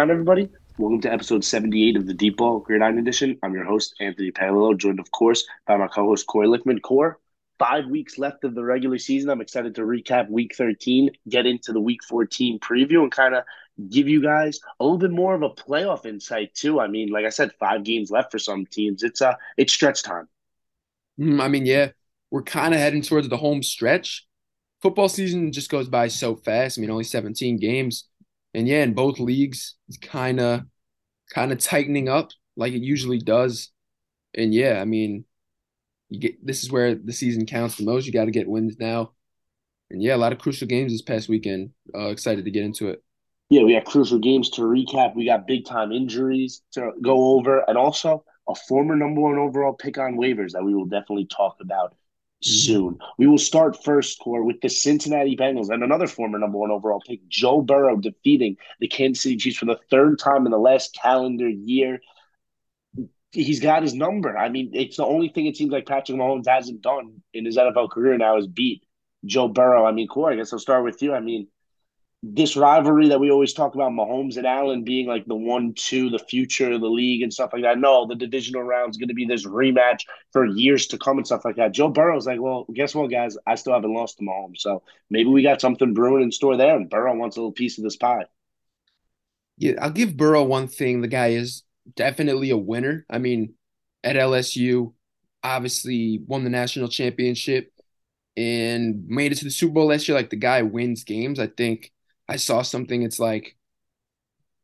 On, everybody? Welcome to episode 78 of the Deep Ball Gridiron Edition. I'm your host, Anthony Palillo, joined, of course, by my co host, Corey Lickman. Core, five weeks left of the regular season. I'm excited to recap week 13, get into the week 14 preview, and kind of give you guys a little bit more of a playoff insight, too. I mean, like I said, five games left for some teams. It's uh, it's stretch time. Mm, I mean, yeah, we're kind of heading towards the home stretch. Football season just goes by so fast. I mean, only 17 games and yeah, in both leagues, it's kind of kind of tightening up like it usually does. And yeah, I mean, you get this is where the season counts the most. You got to get wins now. And yeah, a lot of crucial games this past weekend. Uh, excited to get into it. Yeah, we got crucial games to recap. We got big time injuries to go over, and also a former number one overall pick on waivers that we will definitely talk about Mm-hmm. soon. We will start first core with the Cincinnati Bengals and another former number one overall pick, Joe Burrow, defeating the Kansas City Chiefs for the third time in the last calendar year. He's got his number. I mean, it's the only thing it seems like Patrick Mahomes hasn't done in his NFL career now is beat Joe Burrow. I mean, Corey, I guess I'll start with you. I mean, this rivalry that we always talk about Mahomes and Allen being like the one two, the future of the league and stuff like that. No, the divisional round is going to be this rematch for years to come and stuff like that. Joe Burrow's like, well, guess what, guys? I still haven't lost to Mahomes, so maybe we got something brewing in store there, and Burrow wants a little piece of this pie. Yeah, I'll give Burrow one thing. The guy is definitely a winner. I mean, at LSU, obviously won the national championship and made it to the Super Bowl last year. Like the guy wins games. I think I saw something. It's like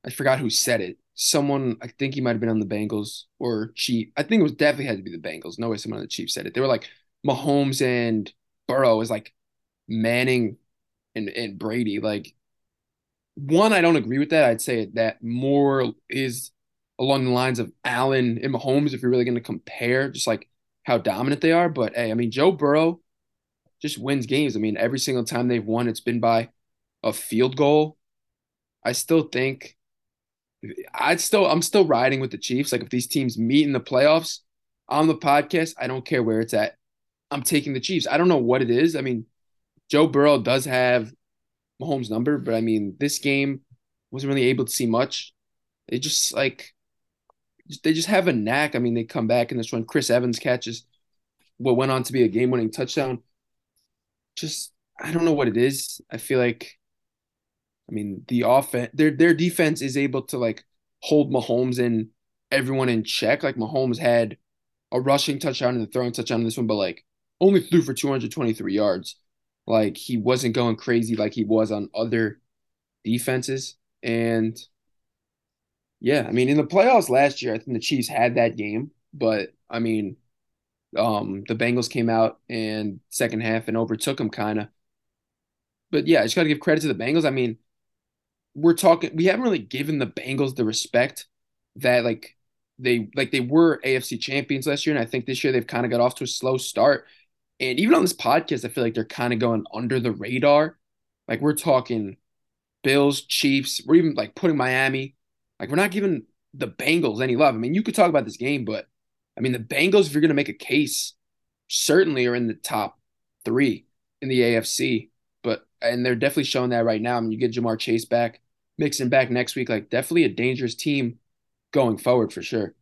I forgot who said it. Someone, I think he might have been on the Bengals or Chief. I think it was definitely had to be the Bengals. No way, someone on the Chiefs said it. They were like Mahomes and Burrow is like Manning and and Brady. Like one, I don't agree with that. I'd say that more is along the lines of Allen and Mahomes if you're really going to compare just like how dominant they are. But hey, I mean Joe Burrow just wins games. I mean every single time they've won, it's been by a field goal, I still think I'd still I'm still riding with the Chiefs. Like if these teams meet in the playoffs on the podcast, I don't care where it's at. I'm taking the Chiefs. I don't know what it is. I mean, Joe Burrow does have Mahomes' number, but I mean, this game wasn't really able to see much. They just like they just have a knack. I mean, they come back in this one. Chris Evans catches what went on to be a game-winning touchdown. Just I don't know what it is. I feel like I mean, the offense, their their defense is able to like hold Mahomes and everyone in check. Like Mahomes had a rushing touchdown and a throwing touchdown in this one, but like only threw for 223 yards. Like he wasn't going crazy like he was on other defenses. And yeah, I mean, in the playoffs last year, I think the Chiefs had that game, but I mean, um, the Bengals came out and second half and overtook them kind of. But yeah, I just got to give credit to the Bengals. I mean, we're talking we haven't really given the Bengals the respect that like they like they were AFC champions last year and I think this year they've kind of got off to a slow start. And even on this podcast I feel like they're kind of going under the radar. Like we're talking Bills, Chiefs, we're even like putting Miami. Like we're not giving the Bengals any love. I mean, you could talk about this game, but I mean the Bengals if you're going to make a case certainly are in the top 3 in the AFC, but and they're definitely showing that right now. I mean, you get Ja'Marr Chase back Mixon back next week, like definitely a dangerous team going forward for sure.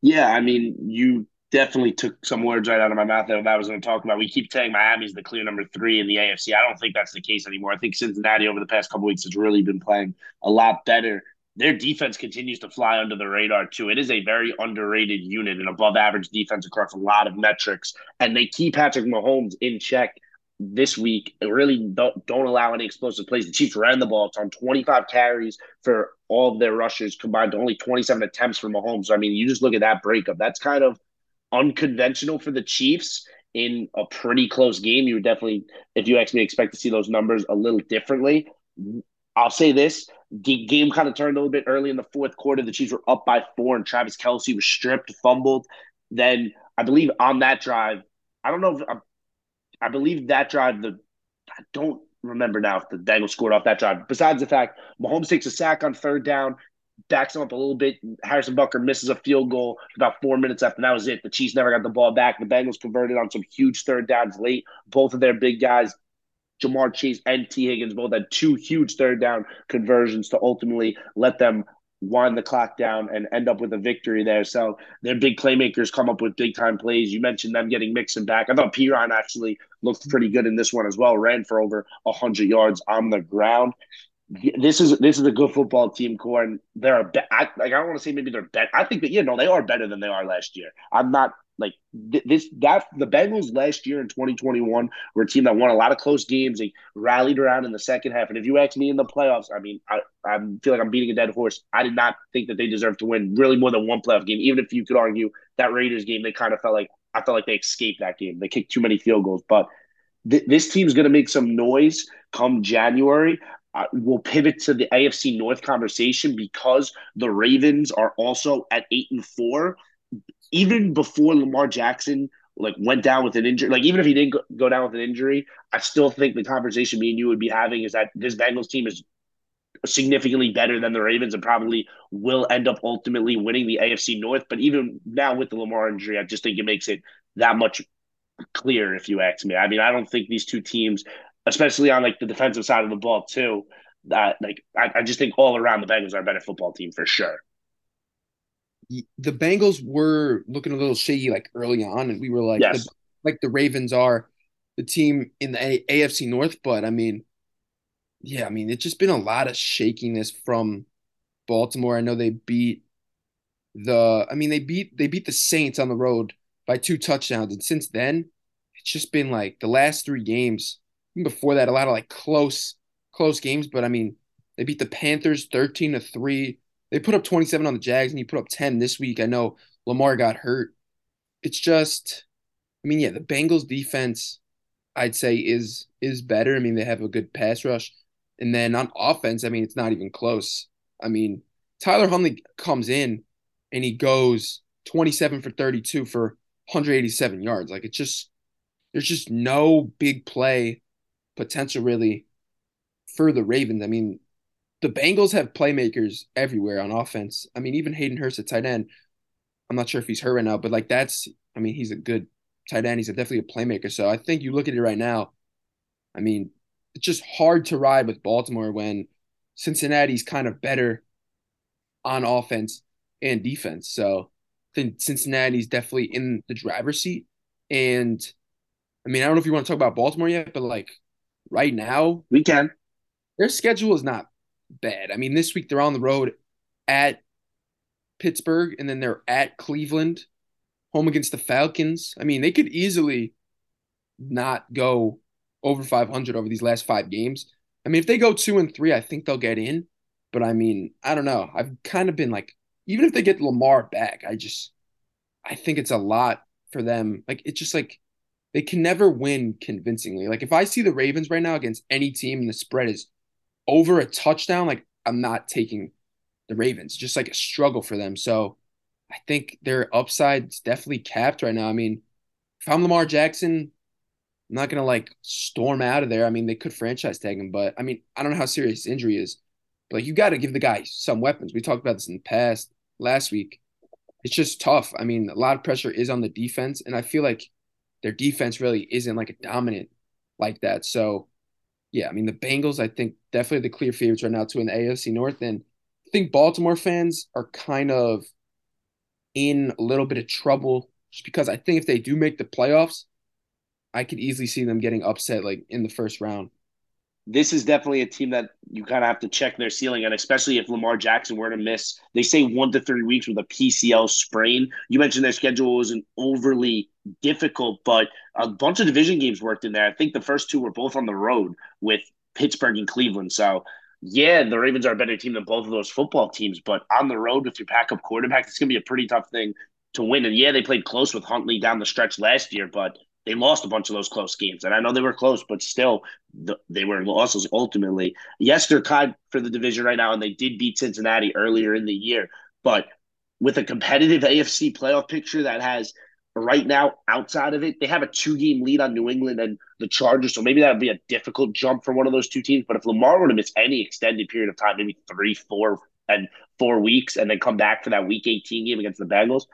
Yeah, I mean, you definitely took some words right out of my mouth that I was going to talk about. We keep saying Miami's the clear number three in the AFC. I don't think that's the case anymore. I think Cincinnati over the past couple weeks has really been playing a lot better. Their defense continues to fly under the radar too. It is a very underrated unit, an above average defense across a lot of metrics, and they keep Patrick Mahomes in check this week really don't don't allow any explosive plays. The Chiefs ran the ball. It's on 25 carries for all of their rushers combined to only 27 attempts for Mahomes. So, I mean, you just look at that breakup. That's kind of unconventional for the Chiefs in a pretty close game. You would definitely, if you ask me, expect to see those numbers a little differently. I'll say this: the game kind of turned a little bit early in the fourth quarter. The Chiefs were up by four, and Travis Kelce was stripped, fumbled. Then I believe on that drive, I don't know if I believe that drive, the I don't remember now if the Bengals scored off that drive. Besides the fact Mahomes takes a sack on third down, backs him up a little bit. Harrison Butker misses a field goal about four minutes after, and that was it. The Chiefs never got the ball back. The Bengals converted on some huge third downs late. Both of their big guys Ja'Marr Chase and Tee Higgins both had two huge third down conversions to ultimately let them wind the clock down and end up with a victory there. So their big playmakers come up with big time plays. You mentioned them getting Mixon back. I thought Perine actually looked pretty good in this one as well. Ran for over hundred yards on the ground. This is this is a good football team, core, and they're a be- I, like I don't want to say maybe they're better. I think that you know they are better than they are last year. I'm not like this that the Bengals last year in 2021 were a team that won a lot of close games. They rallied around in the second half. And if you ask me in the playoffs, I mean, I, I feel like I'm beating a dead horse. I did not think that they deserved to win really more than one playoff game. Even if you could argue that Raiders game, they kind of felt like I felt like they escaped that game. They kicked too many field goals. But th- this team's going to make some noise come January. Uh, we'll pivot to the AFC North conversation because the Ravens are also at eight and four even before Lamar Jackson like went down with an injury, like even if he didn't go down with an injury, I still think the conversation me and you would be having is that this Bengals team is significantly better than the Ravens and probably will end up ultimately winning the AFC North. But even now with the Lamar injury, I just think it makes it that much clearer if you ask me. I mean, I don't think these two teams, especially on like the defensive side of the ball too, that like I, I just think all around the Bengals are a better football team for sure the Bengals were looking a little shaky like early on, and we were like, yes. the, like the Ravens are the team in the a- AFC North. But I mean, yeah, I mean, it's just been a lot of shakiness from Baltimore. I know they beat the, I mean, they beat they beat the Saints on the road by two touchdowns, and since then, it's just been like the last three games. before that, a lot of like close close games. But I mean, they beat the Panthers thirteen to three they put up 27 on the Jags and you put up 10 this week. I know Lamar got hurt. It's just, I mean, yeah, the Bengals defense, I'd say is is better. I mean, they have a good pass rush, and then on offense, I mean, it's not even close. I mean, Tyler Huntley comes in and he goes 27 for 32 for 187 yards. Like it's just there's just no big play potential really for the Ravens. I mean, the Bengals have playmakers everywhere on offense. I mean, even Hayden Hurst at tight end. I'm not sure if he's hurt right now, but like that's, I mean, he's a good tight end. He's a, definitely a playmaker. So I think you look at it right now. I mean, it's just hard to ride with Baltimore when Cincinnati's kind of better on offense and defense. So I think Cincinnati's definitely in the driver's seat. And I mean, I don't know if you want to talk about Baltimore yet, but like right now, we can. Their schedule is not bad. I mean, this week they're on the road at Pittsburgh and then they're at Cleveland, home against the Falcons. I mean, they could easily not go over 500 over these last five games. I mean, if they go two and three, I think they'll get in. But I mean, I don't know. I've kind of been like, even if they get Lamar back, I just, I think it's a lot for them. Like, it's just like they can never win convincingly. Like, if I see the Ravens right now against any team and the spread is over a touchdown, like I'm not taking the Ravens. Just like a struggle for them. So I think their upside's definitely capped right now. I mean, if I'm Lamar Jackson, I'm not gonna like storm out of there. I mean, they could franchise tag him, but I mean, I don't know how serious injury is. But like, you got to give the guy some weapons. We talked about this in the past last week. It's just tough. I mean, a lot of pressure is on the defense, and I feel like their defense really isn't like a dominant like that. So yeah, I mean the Bengals, I think definitely the clear favorites right now to an AFC North, and I think Baltimore fans are kind of in a little bit of trouble just because I think if they do make the playoffs, I could easily see them getting upset like in the first round this is definitely a team that you kind of have to check their ceiling, and especially if Lamar Jackson were to miss, they say one to three weeks with a PCL sprain. You mentioned their schedule wasn't overly difficult, but a bunch of division games worked in there. I think the first two were both on the road with Pittsburgh and Cleveland. So, yeah, the Ravens are a better team than both of those football teams, but on the road with your backup quarterback, it's going to be a pretty tough thing to win. And yeah, they played close with Huntley down the stretch last year, but they lost a bunch of those close games. And I know they were close, but still, the, they were losses ultimately. Yes, they're tied for the division right now, and they did beat Cincinnati earlier in the year. But with a competitive AFC playoff picture that has right now outside of it, they have a two game lead on New England and the Chargers. So maybe that would be a difficult jump for one of those two teams. But if Lamar were to miss any extended period of time, maybe three, four, and four weeks, and then come back for that week 18 game against the Bengals,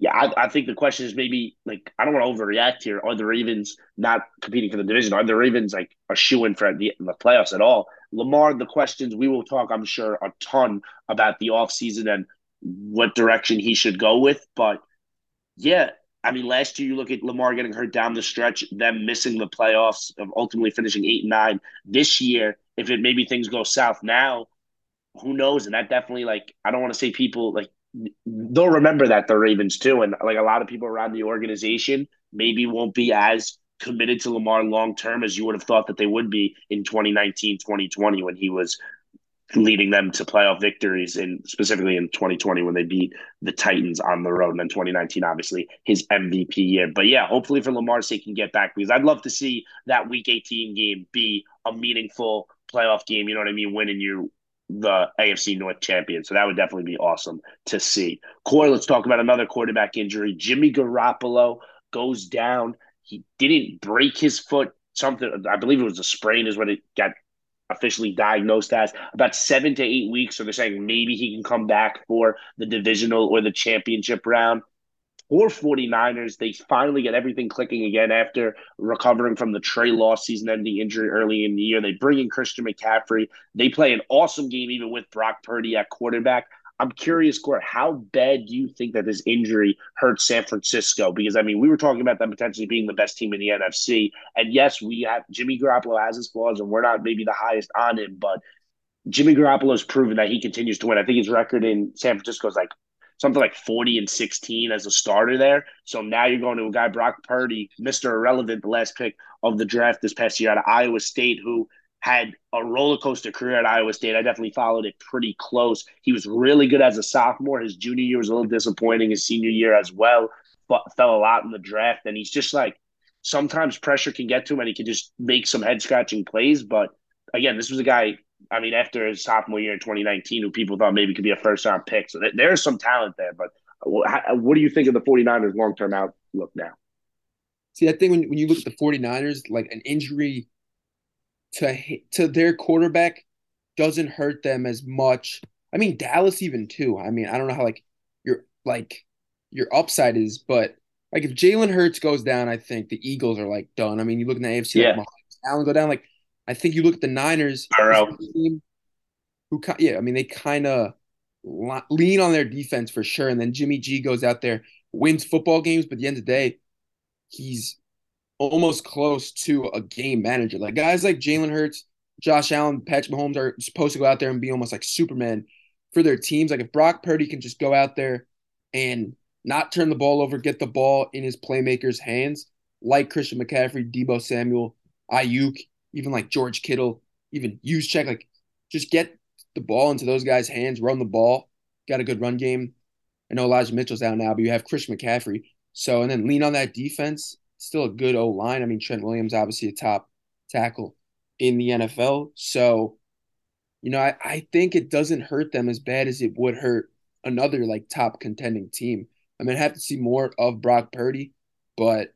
yeah, I, I, think the question is maybe like I don't want to overreact here. Are the Ravens not competing for the division? Are the Ravens like a shoe in for the, the playoffs at all? Lamar, the questions we will talk, I'm sure, a ton about the offseason and what direction he should go with. But yeah, I mean, last year you look at Lamar getting hurt down the stretch, them missing the playoffs, of ultimately finishing eight and nine. This year, if it maybe things go south now, who knows? And that definitely like I don't want to say people like they'll remember that the Ravens too, and like a lot of people around the organization maybe won't be as committed to Lamar long term as you would have thought that they would be in 2019, 2020 when he was leading them to playoff victories and specifically in 2020 when they beat the Titans on the road and then 2019 obviously his MVP year. But yeah, hopefully for Lamar's sake can get back because I'd love to see that week 18 game be a meaningful playoff game, you know what I mean, winning you the AFC North champion. So that would definitely be awesome to see. Corey, let's talk about another quarterback injury. Jimmy Garoppolo goes down. He didn't break his foot. Something I believe it was a sprain is what it got officially diagnosed as. About seven to eight weeks. So they're saying maybe he can come back for the divisional or the championship round or 49ers. They finally get everything clicking again after recovering from the Trey Lance season ending injury early in the year. They bring in Christian McCaffrey. They play an awesome game even with Brock Purdy at quarterback. I'm curious, Court, how bad do you think that this injury hurt San Francisco? Because I mean, we were talking about them potentially being the best team in the NFC, and yes, we have Jimmy Garoppolo has his flaws, and we're not maybe the highest on him, but Jimmy Garoppolo's proven that he continues to win. I think his record in San Francisco is like something like 40 and 16 as a starter there. So now you're going to a guy, Brock Purdy, Mr. Irrelevant, the last pick of the draft this past year out of Iowa State, who had a roller coaster career at Iowa State. I definitely followed it pretty close. He was really good as a sophomore. His junior year was a little disappointing. His senior year as well, but fell a lot in the draft. And he's just like, sometimes pressure can get to him and he can just make some head scratching plays. But again, this was a guy I mean, after his sophomore year in 2019, who people thought maybe could be a first round pick. So there's some talent there. But what do you think of the 49ers long term outlook now? See, I think when, when you look at the 49ers, like an injury to to their quarterback doesn't hurt them as much. I mean, Dallas even too. I mean, I don't know how like your like your upside is, but like if Jalen Hurts goes down, I think the Eagles are like done. I mean, you look in the AFC, yeah. like Allen go down, like I think you look at the Niners team who yeah, I mean they kind of lean on their defense for sure, and then Jimmy G goes out there wins football games, but at the end of the day, he's almost close to a game manager. Like guys like Jalen Hurts, Josh Allen, Patrick Mahomes are supposed to go out there and be almost like Superman for their teams. Like if Brock Purdy can just go out there and not turn the ball over, get the ball in his playmakers' hands, like Christian McCaffrey, Deebo Samuel, Aiyuk, even like George Kittle, even Juszczyk, like just get the ball into those guys' hands, run the ball, got a good run game. I know Elijah Mitchell's out now, but you have Chris McCaffrey. So, and then lean on that defense. Still a good O line. I mean, Trent Williams, obviously a top tackle in the NFL. So, you know, I, I think it doesn't hurt them as bad as it would hurt another like top contending team. I mean, I have to see more of Brock Purdy, but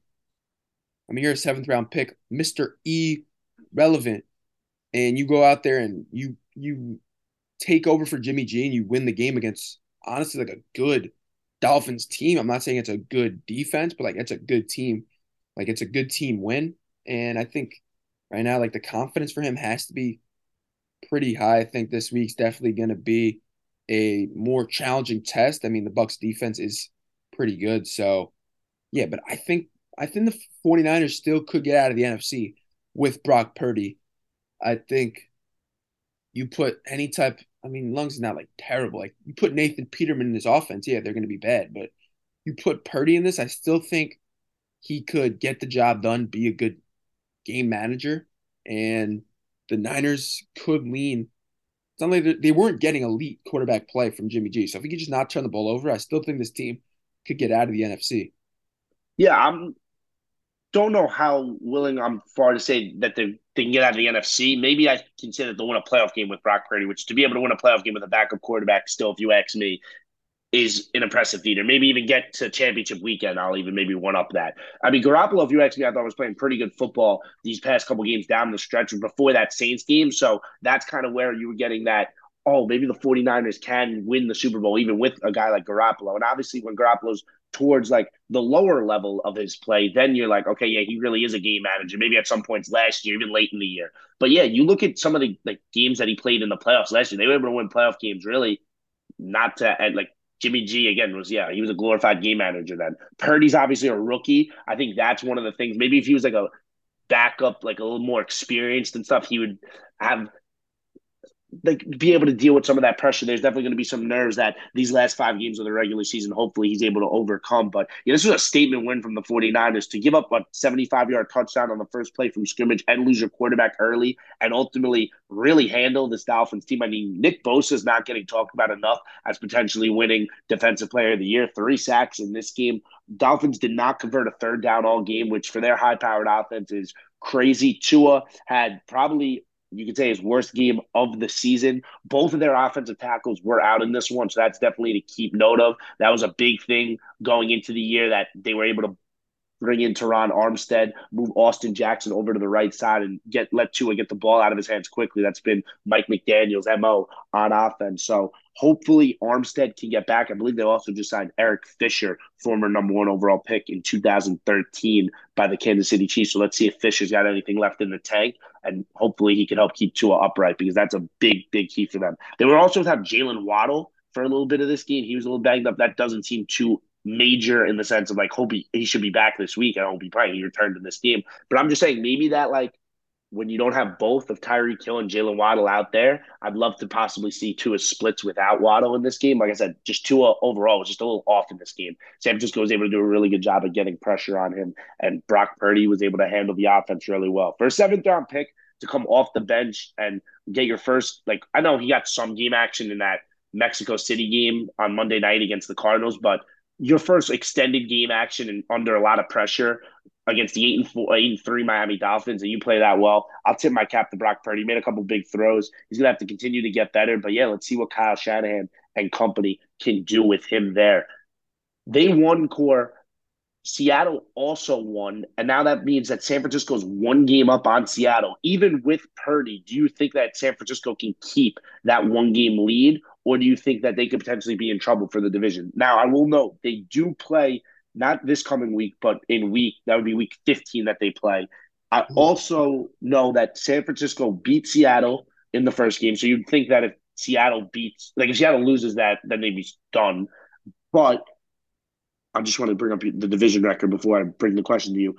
I mean, you're a seventh round pick, Mr. E relevant and you go out there and you you take over for Jimmy G and you win the game against honestly like a good Dolphins team. I'm not saying it's a good defense, but like it's a good team. Like it's a good team win. And I think right now, like the confidence for him has to be pretty high. I think this week's definitely gonna be a more challenging test. I mean, the Bucs defense is pretty good. So yeah, but I think I think the 49ers still could get out of the NFC with Brock Purdy. I think you put any type. I mean, Lungs is not like terrible. Like you put Nathan Peterman in this offense, yeah, they're going to be bad. But you put Purdy in this, I still think he could get the job done, be a good game manager, and the Niners could lean. It's not like they weren't getting elite quarterback play from Jimmy G. So if he could just not turn the ball over, I still think this team could get out of the NFC. Yeah, I'm don't know how willing I'm far to say that they, they can get out of the NFC. Maybe I can say that they'll win a playoff game with Brock Purdy, which to be able to win a playoff game with a backup quarterback, still, if you ask me, is an impressive feat. Or maybe even get to championship weekend. I'll even maybe one up that. I mean, Garoppolo, if you ask me, I thought was playing pretty good football these past couple games down the stretch before that Saints game. So that's kind of where you were getting that. Oh, maybe the 49ers can win the Super Bowl even with a guy like Garoppolo. And obviously, when Garoppolo's towards like the lower level of his play, then you're like, okay, yeah, he really is a game manager. Maybe at some points last year, even late in the year. But yeah, you look at some of the like games that he played in the playoffs last year, they were able to win playoff games really not to and like Jimmy G again was yeah, he was a glorified game manager then. Purdy's obviously a rookie. I think that's one of the things. Maybe if he was like a backup, like a little more experienced and stuff, he would have like be able to deal with some of that pressure. There's definitely going to be some nerves that these last five games of the regular season, hopefully he's able to overcome. But yeah, this was a statement win from the 49ers to give up a 75 yard touchdown on the first play from scrimmage and lose your quarterback early and ultimately really handle this Dolphins team. I mean, Nick Bosa is not getting talked about enough as potentially winning defensive player of the year, three sacks in this game. Dolphins did not convert a third down all game, which for their high powered offense is crazy. Tua had probably you could say his worst game of the season. Both of their offensive tackles were out in this one, so that's definitely to keep note of. That was a big thing going into the year that they were able to bring in Terron Armstead, move Austin Jackson over to the right side, and get let Tua get the ball out of his hands quickly. That's been Mike McDaniel's mo on offense. So hopefully Armstead can get back. I believe they also just signed Eric Fisher, former number one overall pick in 2013 by the Kansas City Chiefs. So let's see if Fisher's got anything left in the tank, and hopefully he can help keep Tua upright because that's a big, big key for them. They were also have Jalen Waddle for a little bit of this game. He was a little banged up. That doesn't seem too major in the sense of like hope he, he should be back this week. I hope he probably returned to this game. But I'm just saying maybe that like when you don't have both of Tyreek Hill and Jalen Waddle out there, I'd love to possibly see Tua splits without Waddle in this game. Like I said, just Tua overall was just a little off in this game. San Francisco was able to do a really good job of getting pressure on him, and Brock Purdy was able to handle the offense really well. For a seventh round pick to come off the bench and get your first, like I know he got some game action in that Mexico City game on Monday night against the Cardinals, but your first extended game action and under a lot of pressure against the eight and four, eight and three Miami Dolphins, and you play that well. I'll tip my cap to Brock Purdy. He made a couple big throws. He's gonna have to continue to get better. But yeah, let's see what Kyle Shanahan and company can do with him there. They won core. Seattle also won, and now that means that San Francisco's one game up on Seattle. Even with Purdy, do you think that San Francisco can keep that one game lead, or do you think that they could potentially be in trouble for the division? Now, I will note they do play not this coming week, but in week that would be week 15 that they play. I mm-hmm. also know that San Francisco beat Seattle in the first game, so you'd think that if Seattle beats, like if Seattle loses that, then they'd be done. But I just want to bring up the division record before I bring the question to you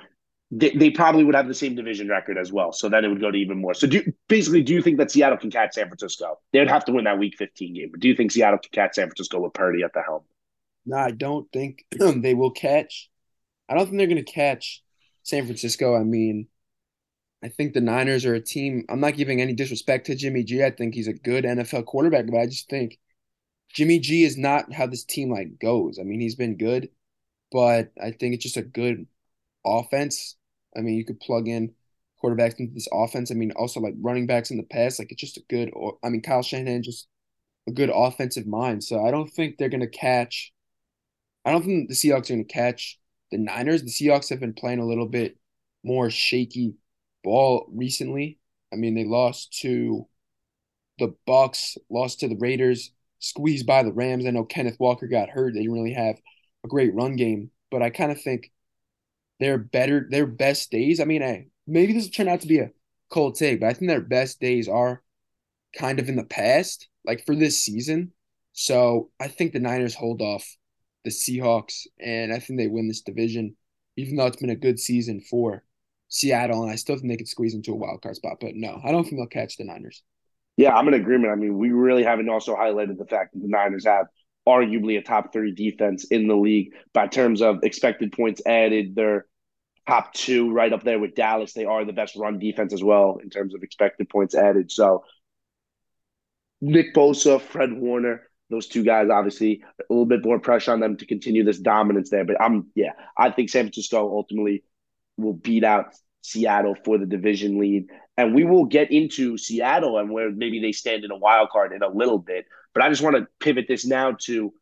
they, they probably would have the same division record as well. So then it would go to even more. So do basically, do you think that Seattle can catch San Francisco? They'd have to win that Week 15 game. But do you think Seattle can catch San Francisco with Purdy at the helm? No, I don't think they will catch. I don't think they're going to catch San Francisco. I mean, I think the Niners are a team. I'm not giving any disrespect to Jimmy G. I think he's a good NFL quarterback, but I just think Jimmy G is not how this team like goes. I mean, he's been good, but I think it's just a good offense. I mean, you could plug in quarterbacks into this offense. I mean, also like running backs in the past, like it's just a good. I mean, Kyle Shanahan just a good offensive mind. So I don't think they're gonna catch. I don't think the Seahawks are gonna catch the Niners. The Seahawks have been playing a little bit more shaky ball recently. I mean, they lost to the Bucs, lost to the Raiders, squeezed by the Rams. I know Kenneth Walker got hurt. They didn't really have a great run game, but I kind of think their better their best days. I mean, hey, maybe this will turn out to be a cold take, but I think their best days are kind of in the past, like for this season. So I think the Niners hold off the Seahawks, and I think they win this division, even though it's been a good season for Seattle, and I still think they could squeeze into a wild card spot. But no, I don't think they'll catch the Niners. Yeah, I'm in agreement. I mean, we really haven't also highlighted the fact that the Niners have arguably a top three defense in the league by terms of expected points added. They're top two right up there with Dallas. They are the best run defense as well in terms of expected points added. So Nick Bosa, Fred Warner, those two guys obviously a little bit more pressure on them to continue this dominance there. But I'm yeah, I think San Francisco ultimately will beat out Seattle for the division lead. And we will get into Seattle and where maybe they stand in a wild card in a little bit. But I just want to pivot this now to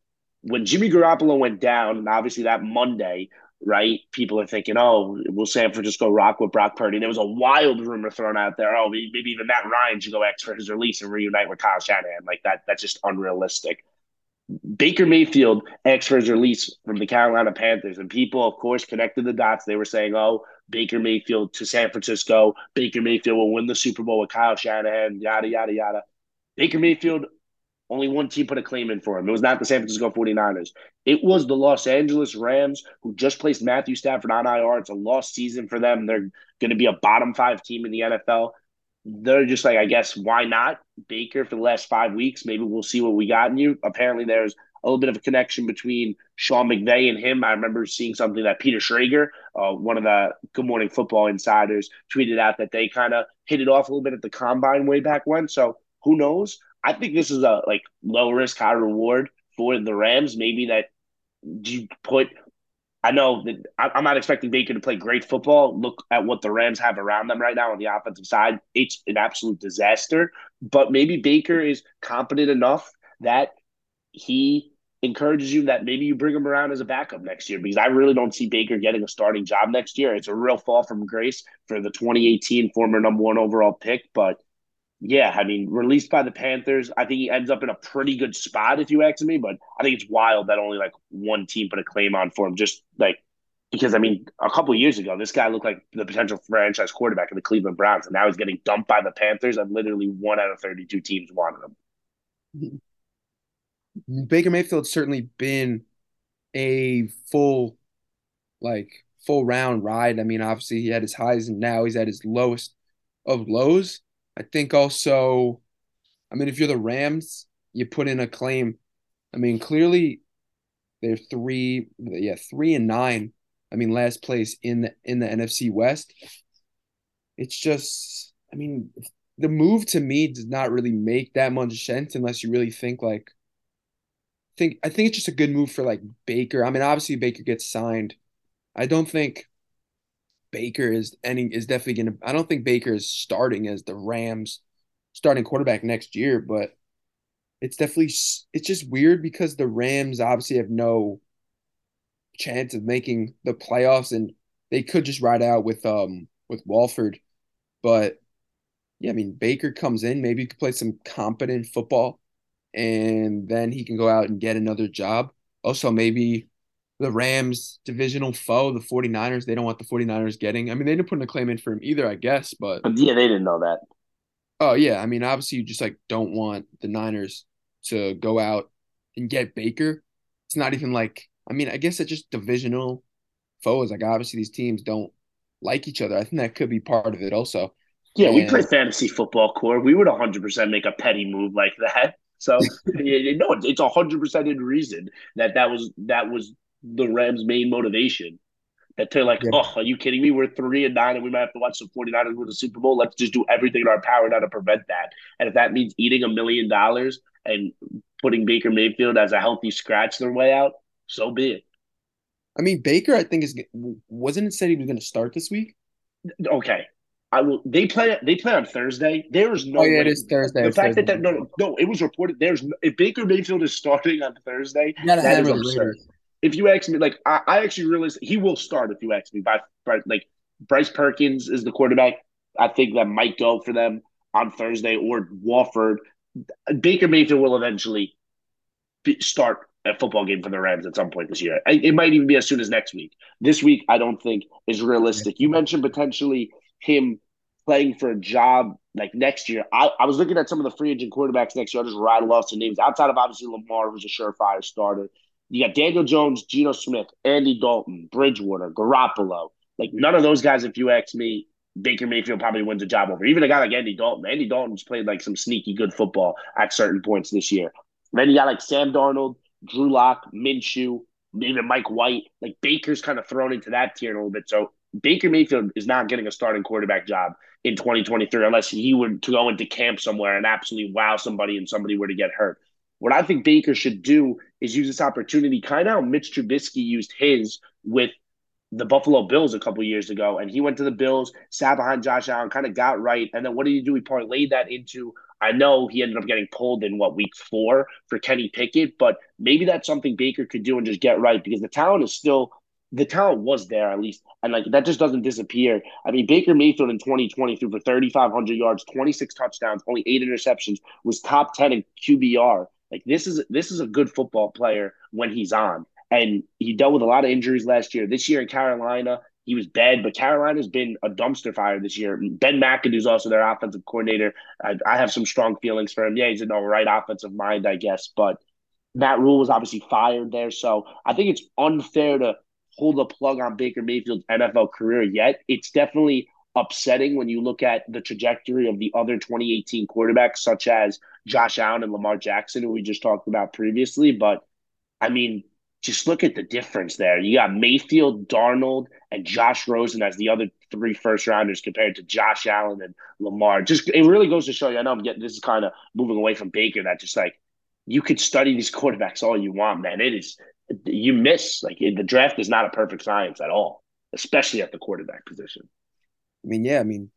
when Jimmy Garoppolo went down, and obviously that Monday, right? People are thinking, oh, will San Francisco rock with Brock Purdy? There was a wild rumor thrown out there. Oh, maybe even Matt Ryan should go X for his release and reunite with Kyle Shanahan. Like that, that's just unrealistic. Baker Mayfield X for his release from the Carolina Panthers, and people, of course, connected the dots. They were saying, "Oh, Baker Mayfield to San Francisco. Baker Mayfield will win the Super Bowl with Kyle Shanahan." Yada yada yada. Baker Mayfield, only one team put a claim in for him. It was not the San Francisco 49ers. It was the Los Angeles Rams who just placed Matthew Stafford on IR. It's a lost season for them. They're going to be a bottom five team in the NFL they're just like, I guess, why not Baker for the last five weeks? Maybe we'll see what we got in you. Apparently, there's a little bit of a connection between Sean McVay and him. I remember seeing something that Peter Schrager, uh, one of the Good Morning Football insiders, tweeted out that they kind of hit it off a little bit at the combine way back when. So who knows? I think this is a like low risk, high reward for the Rams. Maybe that you put I know that I'm not expecting Baker to play great football. Look at what the Rams have around them right now on the offensive side. It's an absolute disaster. But maybe Baker is competent enough that he encourages you that maybe you bring him around as a backup next year because I really don't see Baker getting a starting job next year. It's a real fall from grace for the 2018 former number one overall pick. But yeah, I mean, released by the Panthers, I think he ends up in a pretty good spot if you ask me. But I think it's wild that only like one team put a claim on for him, just like because I mean, a couple years ago, this guy looked like the potential franchise quarterback of the Cleveland Browns, and now he's getting dumped by the Panthers, and literally one out of thirty-two teams wanted him. Mm-hmm. Baker Mayfield's certainly been a full, like full round ride. I mean, obviously he had his highs, and now he's at his lowest of lows. I think also, I mean, if you're the Rams, you put in a claim. I mean, clearly they're three, yeah, three and nine. I mean, last place in the in the NFC West. It's just, I mean, the move to me does not really make that much sense unless you really think like. Think I think it's just a good move for like Baker. I mean, obviously Baker gets signed. I don't think Baker is any is definitely going to. I don't think Baker is starting as the Rams starting quarterback next year, but it's definitely it's just weird because the Rams obviously have no chance of making the playoffs, and they could just ride out with um with Wolford, but yeah, I mean Baker comes in, maybe he could play some competent football, and then he can go out and get another job. Also, maybe the Rams divisional foe, the 49ers, they don't want the 49ers getting. I mean, they didn't put in a claim in for him either, I guess, but yeah, they didn't know that. Oh yeah, I mean, obviously you just like don't want the Niners to go out and get Baker. It's not even like I mean, I guess it's just divisional foes. Like obviously these teams don't like each other. I think that could be part of it also. Yeah, and, we play fantasy football core. We would 100% make a petty move like that. So you know, it's hundred percent in reason that that was that was the Rams' main motivation. That they're like, yeah. oh, are you kidding me? We're three and nine and we might have to watch the 49ers win the Super Bowl. Let's just do everything in our power now to prevent that. And if that means eating a million dollars and putting Baker Mayfield as a healthy scratch their way out, so be it. I mean, Baker, I think is wasn't it said he was going to start this week? Okay, I will. They play. They play on Thursday. There is no. Oh yeah, way. it is Thursday. The fact Thursday. that, that no, no, it was reported. There's if Baker Mayfield is starting on Thursday, that is absurd if you ask me, like I, I actually realize he will start if you ask me. By, by like Bryce Perkins is the quarterback. I think that might go for them on Thursday or Wolford. Baker Mayfield will eventually be, start a football game for the Rams at some point this year. It might even be as soon as next week. This week, I don't think is realistic. You mentioned potentially him playing for a job like next year. I, I was looking at some of the free agent quarterbacks next year. I'll just rattle off some names outside of obviously Lamar, who's a surefire starter. You got Daniel Jones, Geno Smith, Andy Dalton, Bridgewater, Garoppolo. Like none of those guys, if you ask me, Baker Mayfield probably wins a job over. Even a guy like Andy Dalton. Andy Dalton's played like some sneaky good football at certain points this year. then you got like Sam Darnold, Drew Lock, Minshew, even Mike White. Like Baker's kind of thrown into that tier a little bit. So Baker Mayfield is not getting a starting quarterback job in 2023 unless he were to go into camp somewhere and absolutely wow somebody and somebody were to get hurt. What I think Baker should do is use this opportunity, kind of how Mitch Trubisky used his with the Buffalo Bills a couple years ago, and he went to the Bills, sat behind Josh Allen, kind of got right, and then what did he do? He parlayed that into. I know he ended up getting pulled in what week four for Kenny Pickett, but maybe that's something Baker could do and just get right because the talent is still the talent was there at least, and like that just doesn't disappear. I mean, Baker Mayfield in 2020 threw for 3,500 yards, 26 touchdowns, only eight interceptions, was top 10 in QBR Like this is this is a good football player when he's on. And he dealt with a lot of injuries last year. This year in Carolina, he was bad, but Carolina's been a dumpster fire this year. Ben McAdoo's also their offensive coordinator. I, I have some strong feelings for him. Yeah, he's in the right offensive mind, I guess, but Matt Rhule was obviously fired there. So I think it's unfair to pull the plug on Baker Mayfield's NFL career yet. It's definitely upsetting when you look at the trajectory of the other 2018 quarterbacks, such as Josh Allen and Lamar Jackson, who we just talked about previously. But I mean, just look at the difference there. You got Mayfield, Darnold, and Josh Rosen as the other three first rounders compared to Josh Allen and Lamar. Just it really goes to show you. I know I'm getting this is kind of moving away from Baker. That just like you could study these quarterbacks all you want, man. It is you miss like the draft is not a perfect science at all, especially at the quarterback position. I mean, yeah, I mean,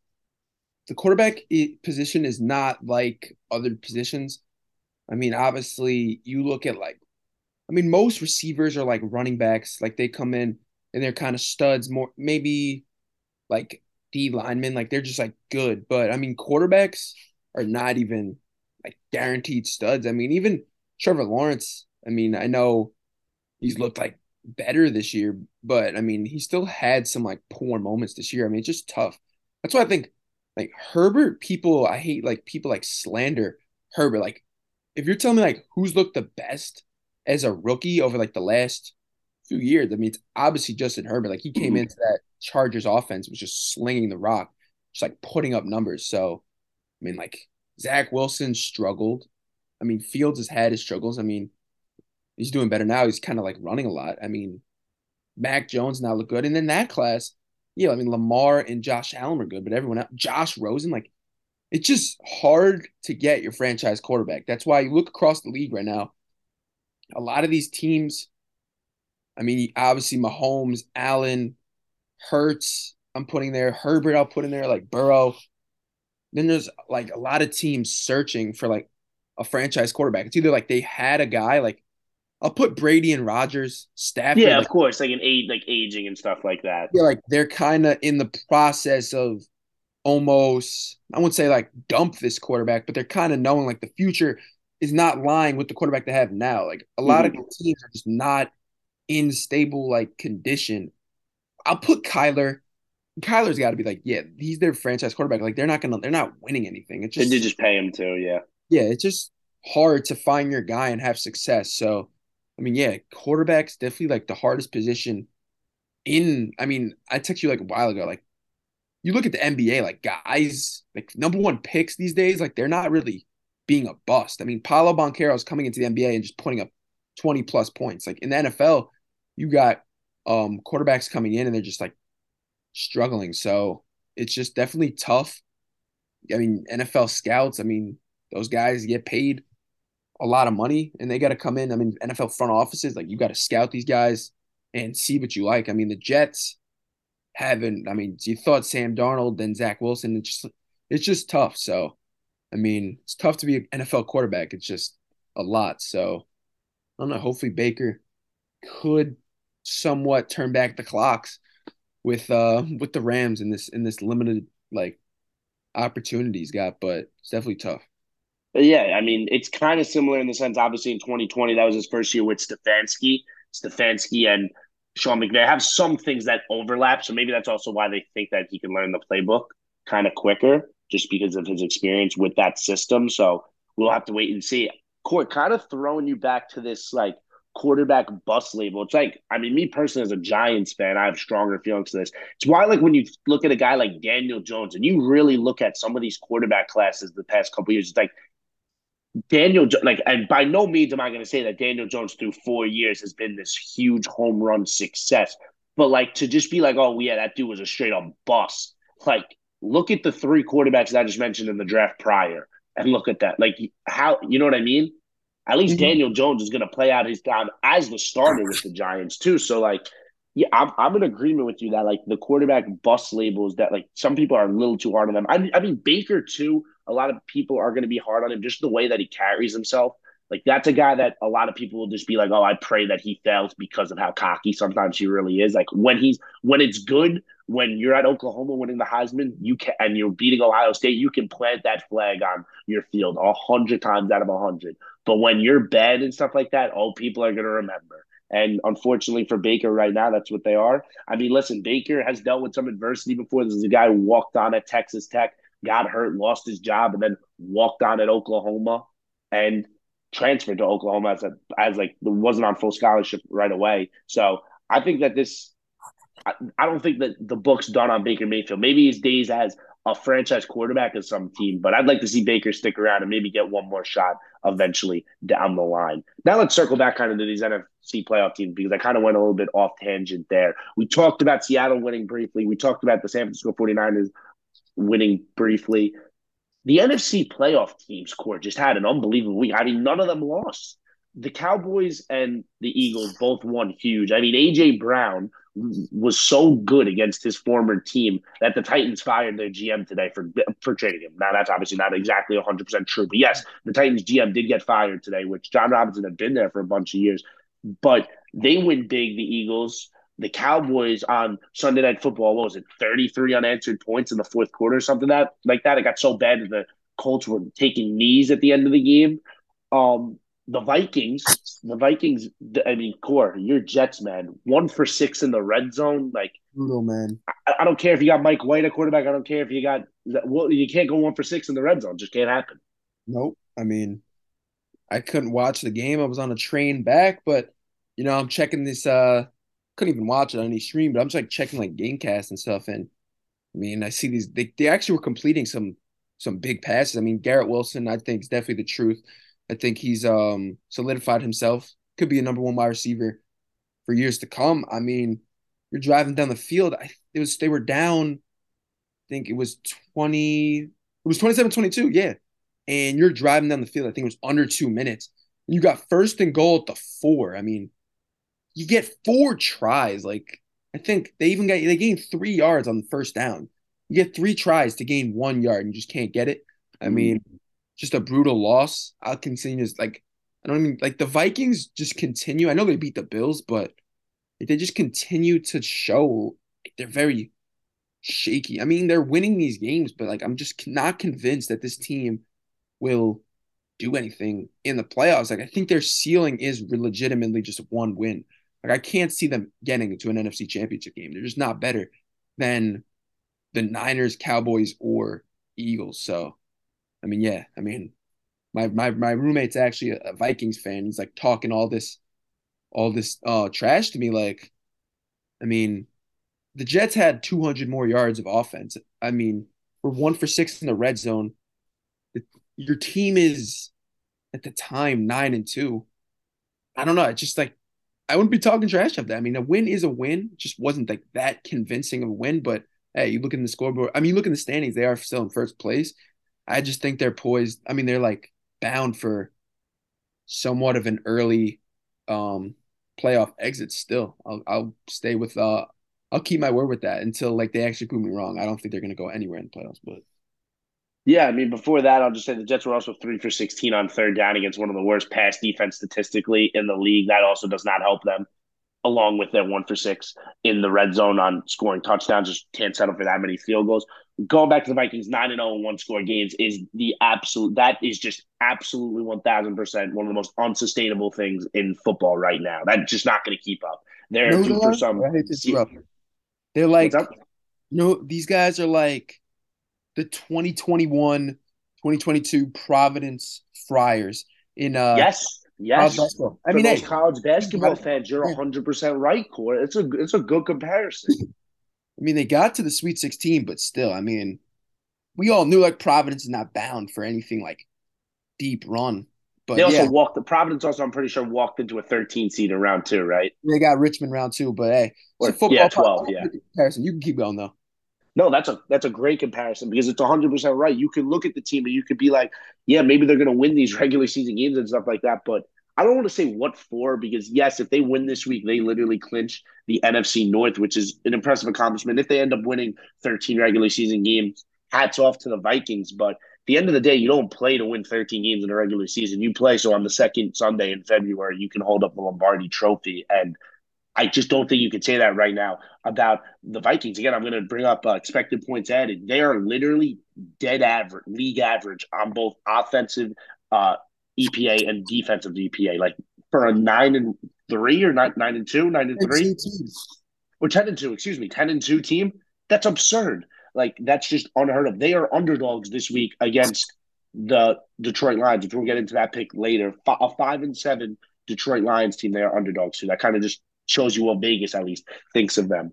the quarterback position is not like other positions. I mean, obviously, you look at like, I mean, most receivers are like running backs, like they come in and they're kind of studs, more maybe like D linemen, like they're just like good. But I mean, quarterbacks are not even like guaranteed studs. I mean, even Trevor Lawrence, I mean, I know he's looked like better this year, but I mean, he still had some like poor moments this year. I mean, it's just tough. That's why I think like Herbert, people I hate like people like slander Herbert. Like, if you're telling me like who's looked the best as a rookie over like the last few years, I mean, it's obviously Justin Herbert. Like he came mm-hmm. into that Chargers offense was just slinging the rock, just like putting up numbers. So, I mean, like Zach Wilson struggled. I mean, Fields has had his struggles. I mean, he's doing better now. He's kind of like running a lot. I mean, Mac Jones now look good. And then that class, yeah, I mean, Lamar and Josh Allen were good, but everyone else, Josh Rosen, like, it's just hard to get your franchise quarterback. That's why you look across the league right now. A lot of these teams, I mean, obviously Mahomes, Allen, Hurts, I'm putting there, Herbert, I'll put in there, like Burrow. Then there's like a lot of teams searching for like a franchise quarterback. It's either like they had a guy like I'll put Brady and Rodgers, Stafford. Yeah, like, of course, like an age, like aging and stuff like that. Yeah, like they're kind of in the process of almost. I wouldn't say like dump this quarterback, but they're kind of knowing like the future is not lying with the quarterback they have now. Like a lot mm-hmm. of teams are just not in stable like condition. I'll put Kyler. Kyler's got to be like, yeah, he's their franchise quarterback. Like they're not gonna, they're not winning anything. It's just they just pay him too. Yeah, yeah. It's just hard to find your guy and have success. So I mean, yeah, quarterback's definitely like the hardest position in. I mean, I texted you like a while ago. Like, you look at the NBA, like guys, like number one picks these days, like they're not really being a bust. I mean, Paolo Banchero is coming into the NBA and just putting up 20 plus points. Like in the NFL, you got um quarterbacks coming in and they're just like struggling. So it's just definitely tough. I mean, NFL scouts, I mean, those guys get paid a lot of money and they got to come in. I mean, NFL front offices, like you got to scout these guys and see what you like. I mean, the Jets haven't, I mean, you thought Sam Darnold, then Zach Wilson. It's just, it's just tough. So, I mean, it's tough to be an NFL quarterback. It's just a lot. So, I don't know. Hopefully, Baker could somewhat turn back the clocks with uh with the Rams in this in this limited like opportunities got, but it's definitely tough yeah, I mean, it's kind of similar in the sense, obviously, in 2020, that was his first year with Stefanski. Stefanski and Sean McVay have some things that overlap. So maybe that's also why they think that he can learn the playbook kind of quicker, just because of his experience with that system. So we'll have to wait and see. Court, kind of throwing you back to this like quarterback bus label. It's like, I mean, me personally as a Giants fan, I have stronger feelings to this. It's why, like, when you look at a guy like Daniel Jones and you really look at some of these quarterback classes the past couple years, it's like Daniel, like, and by no means am I going to say that Daniel Jones through four years has been this huge home run success. But like to just be like, oh yeah, that dude was a straight up bust. Like, look at the three quarterbacks that I just mentioned in the draft prior, and look at that. Like, how you know what I mean? At least mm-hmm. Daniel Jones is going to play out his time as the starter with the Giants too. So like, yeah, I'm, I'm in agreement with you that like the quarterback bust labels that like some people are a little too hard on them. I, I mean Baker too a lot of people are going to be hard on him just the way that he carries himself. Like that's a guy that a lot of people will just be like, "Oh, I pray that he fails because of how cocky sometimes he really is." Like when he's when it's good, when you're at Oklahoma winning the Heisman, you can and you're beating Ohio State, you can plant that flag on your field a hundred times out of a hundred. But when you're bad and stuff like that, oh, people are going to remember. And unfortunately for Baker right now, that's what they are. I mean, listen, Baker has dealt with some adversity before. This is a guy who walked on at Texas Tech, got hurt, lost his job, and then walked on at Oklahoma and transferred to Oklahoma as a, as like wasn't on full scholarship right away. So I think that this I, I don't think that the book's done on Baker Mayfield. Maybe his days as a franchise quarterback of some team, but I'd like to see Baker stick around and maybe get one more shot eventually down the line. Now let's circle back kind of to these NFC playoff teams because I kind of went a little bit off tangent there. We talked about Seattle winning briefly. We talked about the San Francisco 49ers winning briefly. The NFC playoff teams, Court, just had an unbelievable week. I mean, none of them lost. The Cowboys and the Eagles both won huge. I mean, AJ Brown was so good against his former team that the Titans fired their GM today for for trading him. Now that's obviously not exactly 100% true, but yes, the Titans GM did get fired today, which Jon Robinson had been there for a bunch of years. But they win big, the Eagles. The Cowboys on Sunday Night Football, what was it, 33 unanswered points in the fourth quarter or something that like that? It got so bad that the Colts were taking knees at the end of the game. Um, the Vikings, the Vikings. I mean, core, you're Jets, man. One for six in the red zone, like brutal, man. I, I, don't care if you got Mike White a quarterback. I don't care if you got well, you can't go one for six in the red zone. Just can't happen. Nope. I mean, I couldn't watch the game. I was on a train back, but you know, I'm checking this. uh Couldn't even watch it on any stream, but I'm just like checking like GameCast and stuff. And I mean, I see these. They they actually were completing some some big passes. I mean, Garrett Wilson, I think, is definitely the truth. I think he's um solidified himself. Could be a number one wide receiver for years to come. I mean, you're driving down the field. I, it was they were down. I think it was 20. It was 27-22, yeah. And you're driving down the field. I think it was under two minutes. You got first and goal at the four. I mean, you get four tries. Like I think they even got they gained three yards on the first down. You get three tries to gain one yard and you just can't get it. I mm-hmm. mean, just a brutal loss. I'll continue as like I don't mean like the Vikings just continue. I know they beat the Bills, but they just continue to show they're very shaky. I mean, they're winning these games, but like I'm just not convinced that this team will do anything in the playoffs. Like I think their ceiling is legitimately just one win. Like I can't see them getting to an NFC championship game. They're just not better than the Niners, Cowboys, or Eagles. So I mean, yeah, I mean, my my my roommate's actually a, Vikings fan. He's like talking all this, all this uh trash to me. Like, I mean, the Jets had 200 more yards of offense. I mean, we're one for six in the red zone. Your team is at the time nine and two. I don't know. It's just like I wouldn't be talking trash of that. I mean, a win is a win. Just wasn't like that convincing of a win. But hey, you look in the scoreboard. I mean, you look in the standings. They are still in first place. I just think they're poised. I mean, they're like bound for somewhat of an early um playoff exit still. I'll I'll stay with uh I'll keep my word with that until like they actually prove me wrong. I don't think they're gonna go anywhere in the playoffs, but yeah, I mean, before that, I'll just say the Jets were also three for 16 on third down against one of the worst pass defense statistically in the league. That also does not help them along with their one for six in the red zone on scoring touchdowns. Just can't settle for that many field goals. Going back to the Vikings, nine and zero oh in one score games is the absolute. That is just absolutely one thousand percent one of the most unsustainable things in football right now. That's just not going to keep up. They're no, for some. They're like, no, these guys are like the 2021, 2022 Providence Friars in uh yes Yes, I mean, hey, college basketball fans, you're 100 percent right, Court. It's a it's a good comparison. I mean, they got to the Sweet 16, but still, I mean, we all knew like Providence is not bound for anything like deep run. But they also yeah. walked the Providence. Also, I'm pretty sure walked into a 13 seed in round two, right? They got Richmond round two, but hey, or, football yeah, 12, yeah. Comparison. You can keep going though. No, that's a that's a great comparison because it's 100 percent right. You can look at the team and you could be like, yeah, maybe they're going to win these regular season games and stuff like that. But I don't want to say what for because yes, if they win this week, they literally clinch the NFC North, which is an impressive accomplishment. If they end up winning 13 regular season games, hats off to the Vikings. But at the end of the day, you don't play to win 13 games in a regular season. You play so on the second Sunday in February, you can hold up the Lombardi Trophy and I just don't think you can say that right now about the Vikings. Again, I'm going to bring up uh, expected points added. They are literally dead average, league average on both offensive uh, EPA and defensive EPA. Like for a nine and three or nine nine and two, nine and three, or ten and two, excuse me, ten and two team. That's absurd. Like that's just unheard of. They are underdogs this week against the Detroit Lions. If we'll get into that pick later, a five and seven Detroit Lions team, they are underdogs too. That kind of just shows you what Vegas at least thinks of them.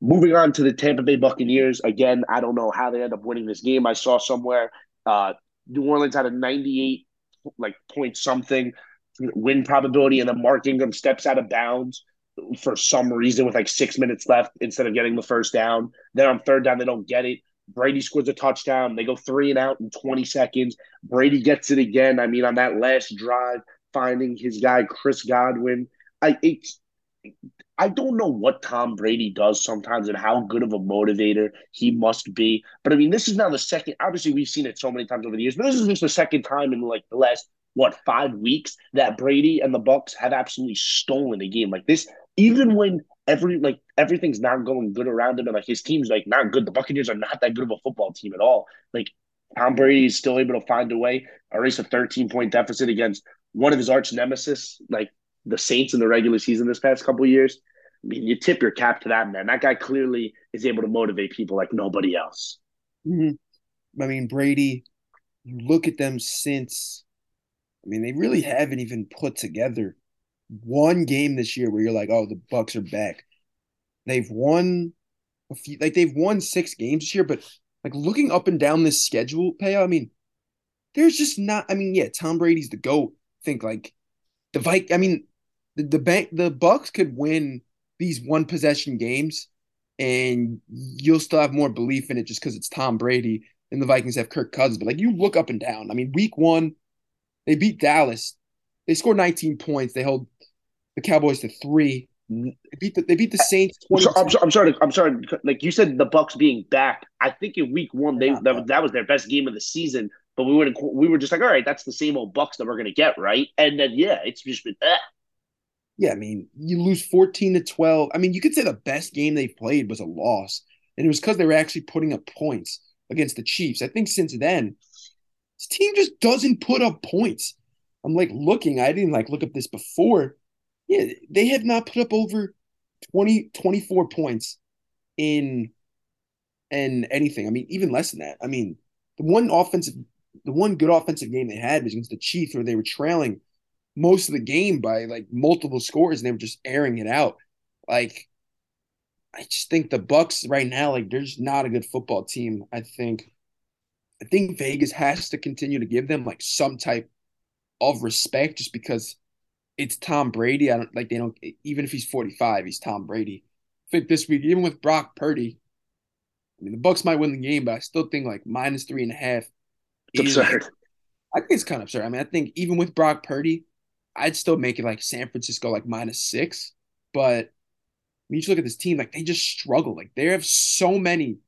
Moving on to the Tampa Bay Buccaneers. Again, I don't know how they end up winning this game. I saw somewhere uh, New Orleans had a 98 like point something win probability, and then Mark Ingram steps out of bounds for some reason with like six minutes left instead of getting the first down. Then on third down, they don't get it. Brady scores a touchdown. They go three and out in 20 seconds. Brady gets it again. I mean, on that last drive, finding his guy Chris Godwin. I it's I don't know what Tom Brady does sometimes and how good of a motivator he must be. But I mean, this is now the second. Obviously, we've seen it so many times over the years, but this is just the second time in like the last what five weeks that Brady and the Bucs have absolutely stolen a game like this. Even when every like everything's not going good around him and like his team's like not good. The Buccaneers are not that good of a football team at all. Like Tom Brady is still able to find a way, erase a 13 point deficit against one of his arch nemesis, like the Saints in the regular season this past couple years. I mean, you tip your cap to that man. That guy clearly is able to motivate people like nobody else. Mm-hmm. I mean, Brady. You look at them since. I mean, they really haven't even put together one game this year where you're like, oh, the Bucs are back. They've won a few, like they've won six games this year, but like looking up and down this schedule, Pay, I mean, there's just not. I mean, yeah, Tom Brady's the goat. think like the Vike. I mean, the, the bank the Bucs could win these one possession games and you'll still have more belief in it just because it's Tom Brady and the Vikings have Kirk Cousins. But like you look up and down. I mean, week one, they beat Dallas. They scored 19 points. They held the Cowboys to three. They beat the, they beat the Saints. I'm, so, I'm, so, I'm, sorry. I'm sorry. Like you said, the Bucs being back. I think in week one, they that, that was their best game of the season. But we were we were just like, all right, that's the same old Bucs that we're gonna get, right? And then yeah, it's just been. Eh. Yeah, I mean, you lose 14 to 12. I mean, you could say the best game they've played was a loss, and it was because they were actually putting up points against the Chiefs. I think since then, this team just doesn't put up points. I'm like looking, I didn't like look up this before. Yeah, they have not put up over 20, 24 points in and anything. I mean, even less than that. I mean, the one offensive, the one good offensive game they had was against the Chiefs, where they were trailing most of the game by like multiple scores and they were just airing it out. Like I just think the Bucs right now, like they're just not a good football team. I think I think Vegas has to continue to give them like some type of respect just because it's Tom Brady. I don't like they don't even if he's 45, he's Tom Brady. I think this week, even with Brock Purdy, I mean the Bucs might win the game, but I still think like minus three and a half. It's absurd. I think it's kind of absurd. I mean, I think even with Brock Purdy, I'd still make it like San Francisco like minus six. But when you look at this team, like they just struggle. Like they have so many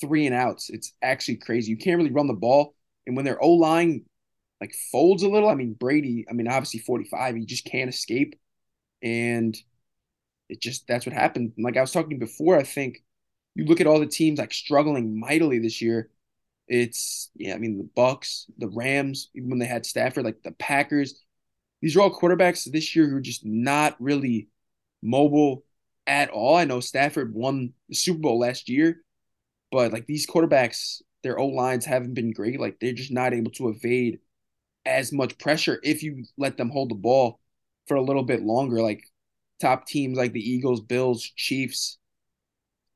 three and outs. It's actually crazy. You can't really run the ball. And when their O line like folds a little, I mean Brady, I mean obviously 45, he just can't escape. And it just that's what happened. And like I was talking before, I think you look at all the teams like struggling mightily this year. It's yeah, I mean the Bucs, the Rams, even when they had Stafford, like the Packers, these are all quarterbacks this year who are just not really mobile at all. I know Stafford won the Super Bowl last year, but like these quarterbacks, their O lines haven't been great. Like they're just not able to evade as much pressure if you let them hold the ball for a little bit longer. Like top teams like the Eagles, Bills, Chiefs,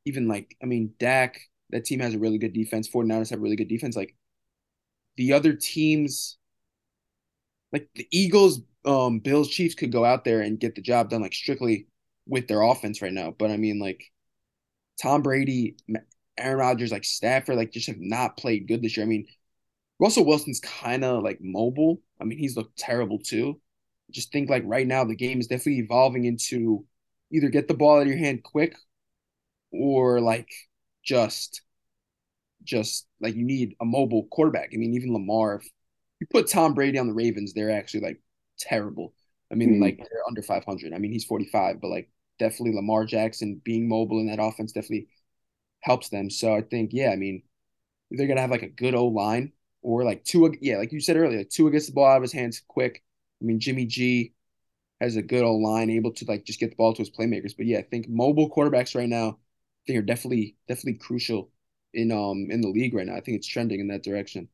even like, I mean, Dak, that team has a really good defense. 49ers have a really good defense. Like the other teams, like the Eagles, um, Bills, Chiefs could go out there and get the job done like strictly with their offense right now. But I mean, like Tom Brady, Aaron Rodgers, like Stafford, like just have not played good this year. I mean, Russell Wilson's kind of like mobile. I mean, he's looked terrible too. Just think like right now the game is definitely evolving into either get the ball out of your hand quick or like just just like you need a mobile quarterback. I mean, even Lamar, if you put Tom Brady on the Ravens, they're actually like terrible. I mean, mm-hmm. like they're under 500. I mean, he's 45, but like definitely Lamar Jackson being mobile in that offense definitely helps them. So I think, yeah, I mean, they're gonna have like a good O line or like two, Yeah, like you said earlier, Tua gets the ball out of his hands quick. I mean, Jimmy G has a good O line, able to like just get the ball to his playmakers. But yeah, I think mobile quarterbacks right now, I think are definitely definitely crucial in um in the league right now. I think it's trending in that direction.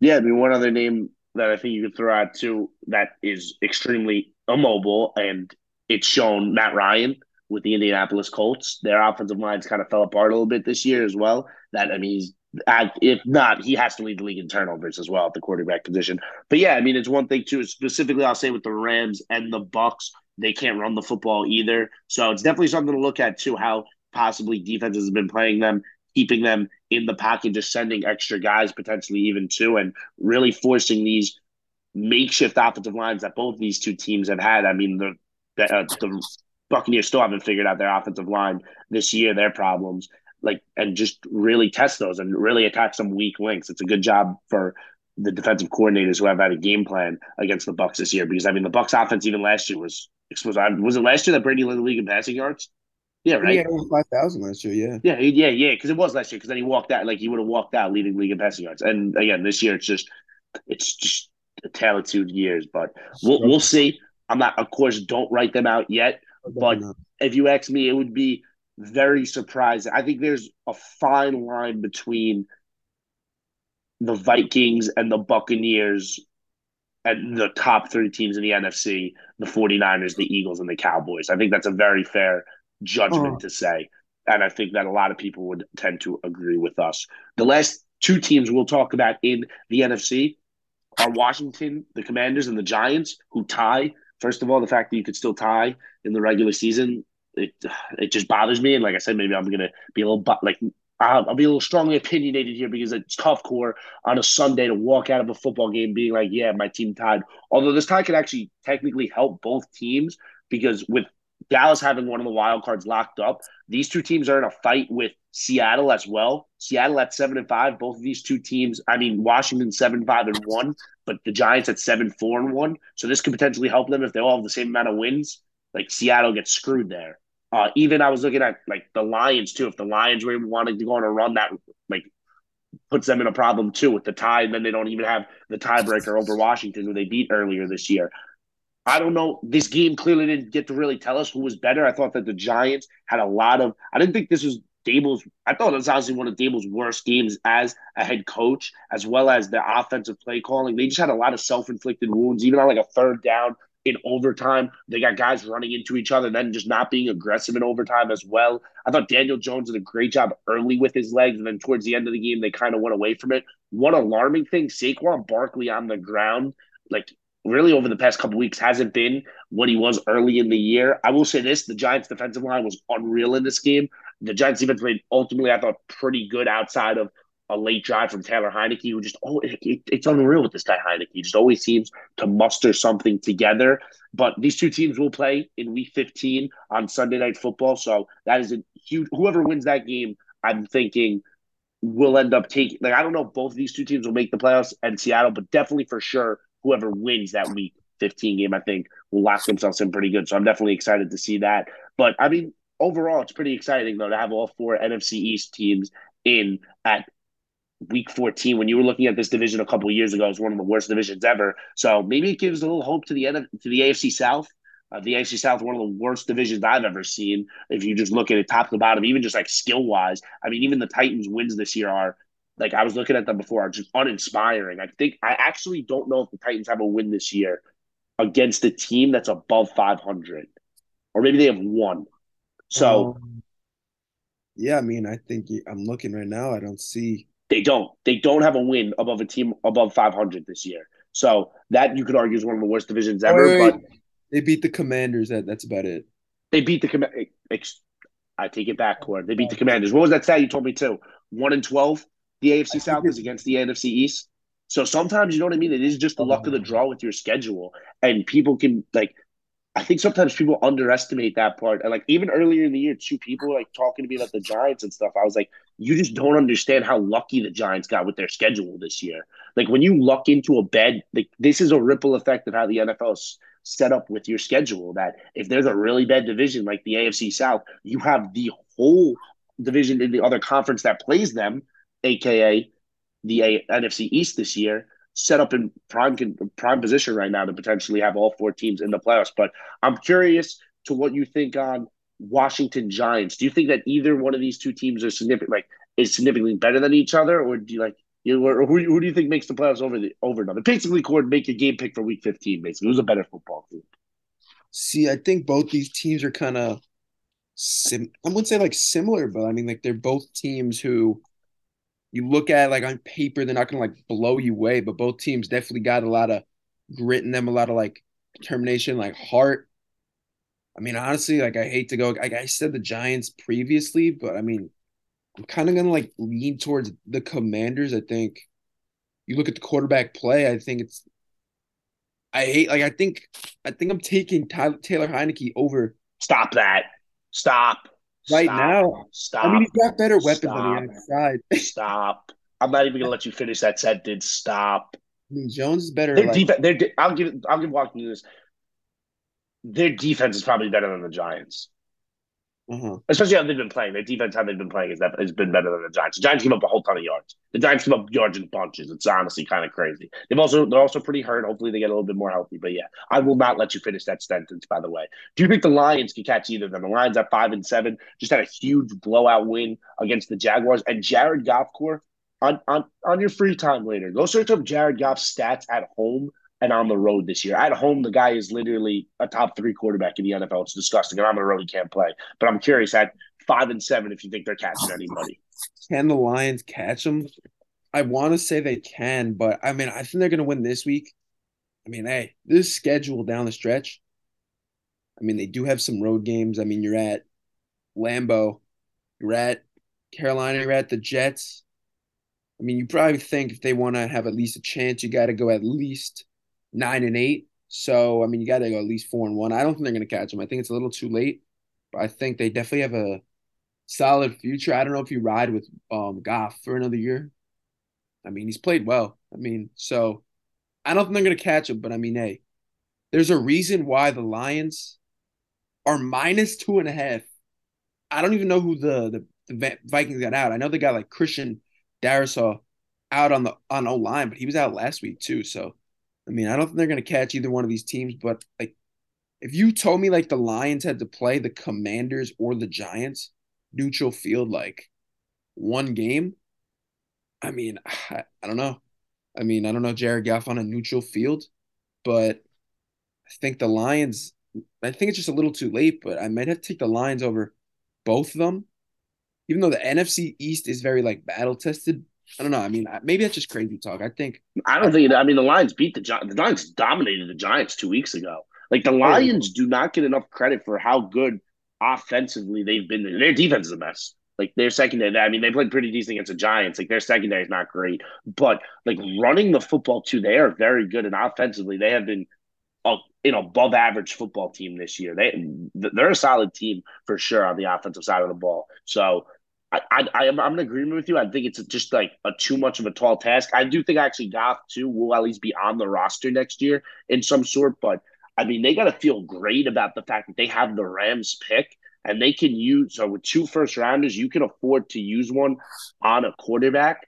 Yeah, I mean one other name that I think you could throw out too that is extremely immobile and it's shown Matt Ryan with the Indianapolis Colts. Their offensive lines kind of fell apart a little bit this year as well. That I mean he's if not, he has to lead the league in turnovers as well at the quarterback position. But yeah, I mean, it's one thing too. Specifically, I'll say with the Rams and the Bucs, they can't run the football either. So it's definitely something to look at too. How possibly defenses have been playing them, keeping them in the pocket, just sending extra guys potentially even too, and really forcing these makeshift offensive lines that both these two teams have had. I mean, the the, uh, the Buccaneers still haven't figured out their offensive line this year, their problems like and just really test those and really attack some weak links. It's a good job for the defensive coordinators who have had a game plan against the Bucs this year because I mean the Bucs offense even last year was exposed. Was it last year that Brady led the league in passing yards? Yeah, right. Yeah, five thousand last year. Yeah, yeah, yeah, yeah. Because it was last year. Because then he walked out, like he would have walked out leading the league in passing yards. And again, this year it's just, it's just a tale of two years. But we'll we'll see. I'm not, of course, don't write them out yet. But if you ask me, it would be very surprising. I think there's a fine line between the Vikings and the Buccaneers and the top three teams in the NFC, the 49ers, the Eagles, and the Cowboys. I think that's a very fair judgment oh. to say. And I think that a lot of people would tend to agree with us. The last two teams we'll talk about in the NFC are Washington, the Commanders, and the Giants, who tie. First of all, the fact that you could still tie in the regular season it it just bothers me. And like I said, maybe I'm gonna be a little like I'll, I'll, be a little strongly opinionated here because it's tough core on a Sunday to walk out of a football game being like, yeah, my team tied. Although this tie could actually technically help both teams because with Dallas having one of the wild cards locked up, these two teams are in a fight with Seattle as well. Seattle at seven and five. Both of these two teams, I mean, Washington seven five and one, but the Giants at seven four and one. So this could potentially help them if they all have the same amount of wins. Like Seattle gets screwed there. Uh, even I was looking at like the Lions too. If the Lions were wanting to go on a run, that like puts them in a problem too with the tie, and then they don't even have the tiebreaker over Washington, who they beat earlier this year. I don't know. This game clearly didn't get to really tell us who was better. I thought that the Giants had a lot of. I didn't think this was Daboll's. I thought it was honestly one of Daboll's worst games as a head coach, as well as the offensive play calling. They just had a lot of self inflicted wounds, even on like a third down in overtime. They got guys running into each other, and then just not being aggressive in overtime as well. I thought Daniel Jones did a great job early with his legs, and then towards the end of the game, they kind of went away from it. One alarming thing: Saquon Barkley on the ground, like really over the past couple weeks, hasn't been what he was early in the year. I will say this: the Giants' defensive line was unreal in this game. The Giants defense played ultimately, I thought, pretty good outside of a late drive from Taylor Heinicke, who just oh, it, it, it's unreal with this guy Heinicke. He just always seems to muster something together. But these two teams will play in Week 15 on Sunday Night Football, so that is a huge. Whoever wins that game, I'm thinking will end up taking. Like I don't know, if both of these two teams will make the playoffs and Seattle, but definitely for sure, whoever wins that Week 15 game, I think will lock themselves in pretty good. So I'm definitely excited to see that. But I mean, overall, it's pretty exciting though to have all four NFC East teams in at week 14 when you were looking at this division a couple years ago it was one of the worst divisions ever so maybe it gives a little hope to the end to the afc south uh, the AFC South, one of the worst divisions I've ever seen. If you just look at it top to bottom, even just like skill wise, I mean, even the Titans' wins this year are like I was looking at them before, are just uninspiring. I think I actually don't know if the Titans have a win this year against a team that's above 500, or maybe they have one. So, um, yeah, I mean, I think I'm looking right now. I don't see they don't. They don't have a win above a team above 500 this year. So that you could argue is one of the worst divisions ever. Wait, but they beat the Commanders. That that's about it. They beat the Commanders. I take it back, Cord. They beat the Commanders. What was that stat you told me too? One and twelve. The AFC South is against the NFC East. So sometimes you know what I mean. It is just the luck of the draw with your schedule, and people can like I think sometimes people underestimate that part. And like even earlier in the year, two people like talking to me about the Giants and stuff. I was like, you just don't understand how lucky the Giants got with their schedule this year. Like when you luck into a bed, like this is a ripple effect of how the NFL is set up with your schedule. That if there's a really bad division like the AFC South, you have the whole division in the other conference that plays them, aka the A- NFC East this year, set up in prime prime position right now to potentially have all four teams in the playoffs. But I'm curious to what you think on Washington Giants. Do you think that either one of these two teams are significant, like is significantly better than each other, or do you like you know, who, who do you think makes the playoffs over the over another? Basically, Cord, make a game pick for Week 15. Basically, who's a better football team? See, I think both these teams are kind of sim. I wouldn't say like similar, but I mean like they're both teams who you look at like on paper they're not gonna like blow you away, but both teams definitely got a lot of grit in them, a lot of like determination, like heart. I mean, honestly, like I hate to go. Like I said the Giants previously, but I mean, I'm kind of gonna like lean towards the Commanders. I think you look at the quarterback play. I think it's. I hate like I think I think I'm taking Tyler, Taylor Heinicke over. Stop that! Stop. Right Stop. now, Stop. I mean, he's got better weapons Stop. on the outside. Stop. I'm not even gonna let you finish that sentence. Stop. I mean, Jones is better. Their like, defense. Their. de- I'll give. I'll give Washington this. Their defense is probably better than the Giants, uh-huh. especially how they've been playing. Their defense, how they've been playing, is that has been better than the Giants. The Giants give up a whole ton of yards. The Giants give up yards in bunches. It's honestly kind of crazy. They've also they're also pretty hurt. Hopefully, they get a little bit more healthy. But yeah, I will not let you finish that sentence. By the way, do you think the Lions can catch either of them? The Lions at five and seven just had a huge blowout win against the Jaguars, and Jared Goff core on on on your free time later. Go search up Jared Goff's stats at home and on the road this year. At home, the guy is literally a top three quarterback in the NFL. It's disgusting. And on the road, he can't play. But I'm curious at five and seven if you think they're catching anybody. Can the Lions catch them? I want to say they can, but I mean, I think they're going to win this week. I mean, hey, this schedule down the stretch. I mean, they do have some road games. I mean, you're at Lambeau, you're at Carolina, you're at the Jets. I mean, you probably think if they want to have at least a chance, you got to go at least nine and eight. So, I mean, you got to go at least four and one. I don't think they're going to catch them. I think it's a little too late, but I think they definitely have a solid future. I don't know if you ride with um Goff for another year. I mean, he's played well. I mean, so I don't think they're going to catch him, but I mean, hey, there's a reason why the Lions are minus two and a half. I don't even know who the, the, the Vikings got out. I know they got like Christian Darrisaw out on the on O line, but he was out last week too. So I mean, I don't think they're gonna catch either one of these teams, but like if you told me like the Lions had to play the Commanders or the Giants neutral field like one game, I mean, I, I don't know. I mean, I don't know Jared Goff on a neutral field, but I think the Lions. I think it's just a little too late, but I might have to take the Lions over both of them. Even though the NFC East is very like battle tested, I don't know. I mean, maybe that's just crazy talk. I think I don't think. I mean, the Lions beat the Giants. The Lions dominated the Giants two weeks ago. Like the oh, Lions do not get enough credit for how good offensively they've been. Their defense is a mess. Like their secondary, I mean, they played pretty decent against the Giants. Like their secondary is not great, but like running the football too, they are very good. And offensively, they have been a an above average football team this year. They they're a solid team for sure on the offensive side of the ball. So I, I, I am I'm in agreement with you. I think it's just like a too much of a tall task. I do think actually Goff too will at least be on the roster next year in some sort. But I mean, they got to feel great about the fact that they have the Rams pick and they can use. So with two first rounders, you can afford to use one on a quarterback.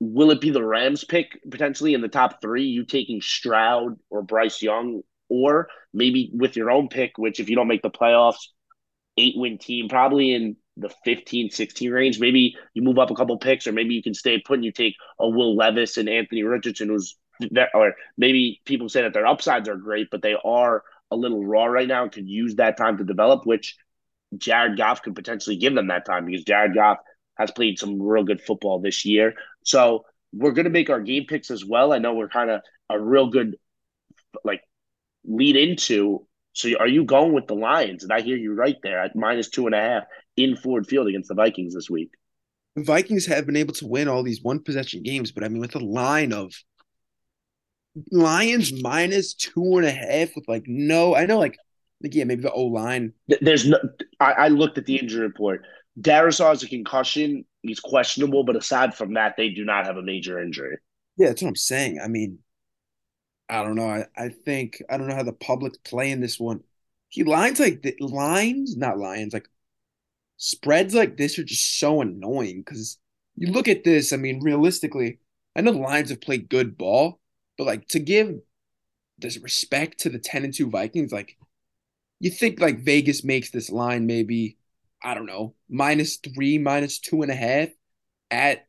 Will it be the Rams pick potentially in the top three? You taking Stroud or Bryce Young, or maybe with your own pick, which if you don't make the playoffs, eight win team, probably in the 15, 16 range. Maybe you move up a couple picks, or maybe you can stay put and you take a Will Levis and Anthony Richardson, who's that, or maybe people say that their upsides are great, but they are a little raw right now and could use that time to develop, which Jared Goff could potentially give them that time because Jared Goff has played some real good football this year. So we're going to make our game picks as well. I know we're kind of a real good like lead into. So are you going with the Lions? And I hear you right there at minus two and a half in Ford Field against the Vikings this week. The Vikings have been able to win all these one possession games, but I mean, with a line of Lions minus two and a half with like no, I know like, like yeah, maybe the O line. There's no. I, I looked at the injury report. Darrisaw has a concussion. He's questionable, but aside from that, they do not have a major injury. Yeah, that's what I'm saying. I mean, I don't know. I, I think I don't know how the public play in this one. He lines like the lines, not lions, like spreads like this are just so annoying because you look at this. I mean, realistically, I know the Lions have played good ball, but like to give this respect to the 10 and 2 Vikings, like you think like Vegas makes this line maybe, I don't know, minus three, minus two and a half at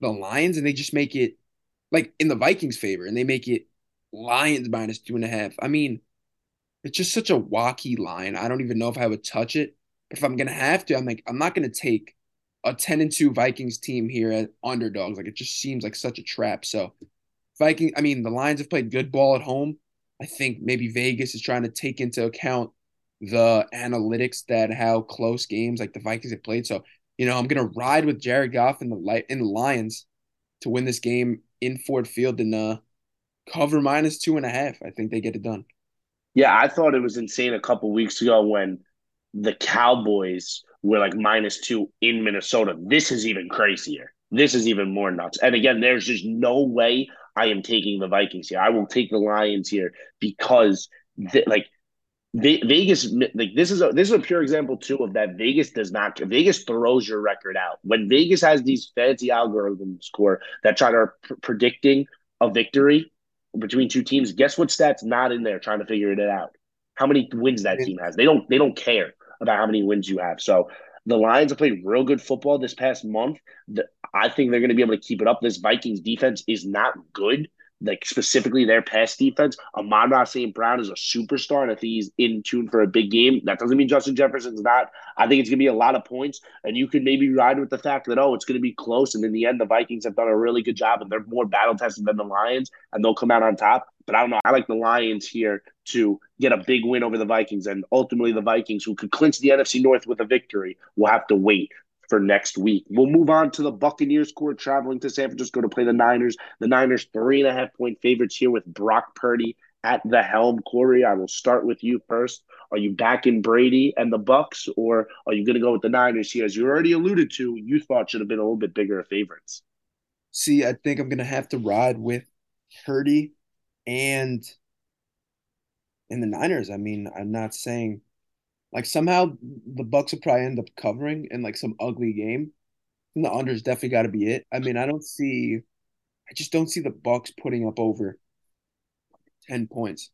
the Lions, and they just make it like in the Vikings' favor, and they make it Lions minus two and a half. I mean, it's just such a wacky line. I don't even know if I would touch it. If I'm gonna have to, I'm like, I'm not gonna take a 10 and 2 Vikings team here at underdogs. Like it just seems like such a trap. So Viking, I mean, the Lions have played good ball at home. I think maybe Vegas is trying to take into account the analytics that how close games like the Vikings have played. So, you know, I'm gonna ride with Jared Goff and the light in the Lions to win this game in Ford Field and uh cover minus two and a half. I think they get it done. Yeah, I thought it was insane a couple weeks ago when the Cowboys were like minus two in Minnesota. This is even crazier. This is even more nuts. And again, there's just no way I am taking the Vikings here. I will take the Lions here because, th- like, Vegas, like this is a this is a pure example too of that Vegas does not Vegas throws your record out when Vegas has these fancy algorithms score that try to pr- predicting a victory between two teams. Guess what stats not in there trying to figure it out? How many wins that team has? They don't they don't care about how many wins you have. So the Lions have played real good football this past month. I think they're going to be able to keep it up. This Vikings defense is not good like specifically their pass defense. Amon St. Brown is a superstar, and I think he's in tune for a big game. That doesn't mean Justin Jefferson's not. I think it's going to be a lot of points, and you could maybe ride with the fact that oh, it's going to be close, and in the end, the Vikings have done a really good job, and they're more battle tested than the Lions, and they'll come out on top. But I don't know. I like the Lions here to get a big win over the Vikings, and ultimately the Vikings, who could clinch the NFC North with a victory, will have to wait for next week. We'll move on to the Buccaneers court traveling to San Francisco to play the Niners. The Niners three and a half point favorites here with Brock Purdy at the helm. Corey, I will start with you first. Are you back in Brady and the Bucs, or are you going to go with the Niners here? As you already alluded to, you thought should have been a little bit bigger favorites. See, I think I'm going to have to ride with Purdy and and the Niners. I mean, I'm not saying like somehow the Bucs will probably end up covering in like some ugly game. And the under's definitely got to be it. I mean, I don't see, I just don't see the Bucs putting up over ten points.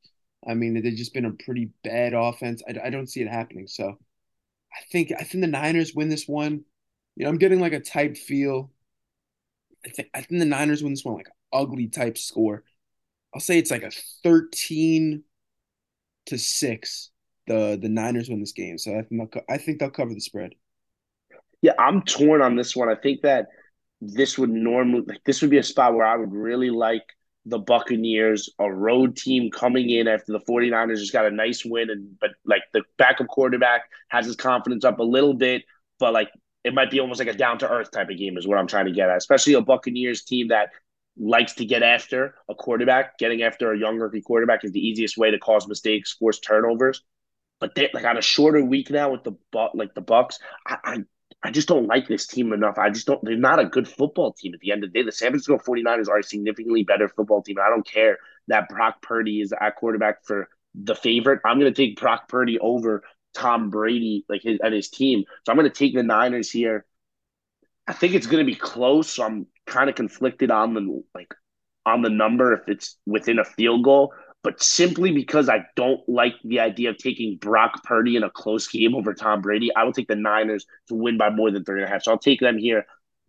I mean, they've just been a pretty bad offense. I, I don't see it happening. So, I think I think the Niners win this one. You know, I'm getting like a type feel. I think I think the Niners win this one like ugly type score. I'll say it's like a 13 to 6 the the Niners win this game. So I think they'll, I think they'll cover the spread. Yeah, I'm torn on this one. I think that this would normally like this would be a spot where I would really like the Buccaneers, a road team coming in after the 49ers just got a nice win and but like the backup quarterback has his confidence up a little bit, but like it might be almost like a down to earth type of game is what I'm trying to get at. Especially a Buccaneers team that likes to get after a quarterback. Getting after a young rookie quarterback is the easiest way to cause mistakes, force turnovers but they like on a shorter week now with the like the Bucs. I, I I just don't like this team enough. I just don't. They're not a good football team at the end of the day. The San Francisco 49ers are a significantly better football team. I don't care that Brock Purdy is at quarterback for the favorite. I'm going to take Brock Purdy over Tom Brady, like his and his team. So I'm going to take the Niners here. I think it's going to be close. So I'm kind of conflicted on the like on the number if it's within a field goal but simply because I don't like the idea of taking Brock Purdy in a close game over Tom Brady, I will take the Niners to win by more than three and a half. So I'll take them here.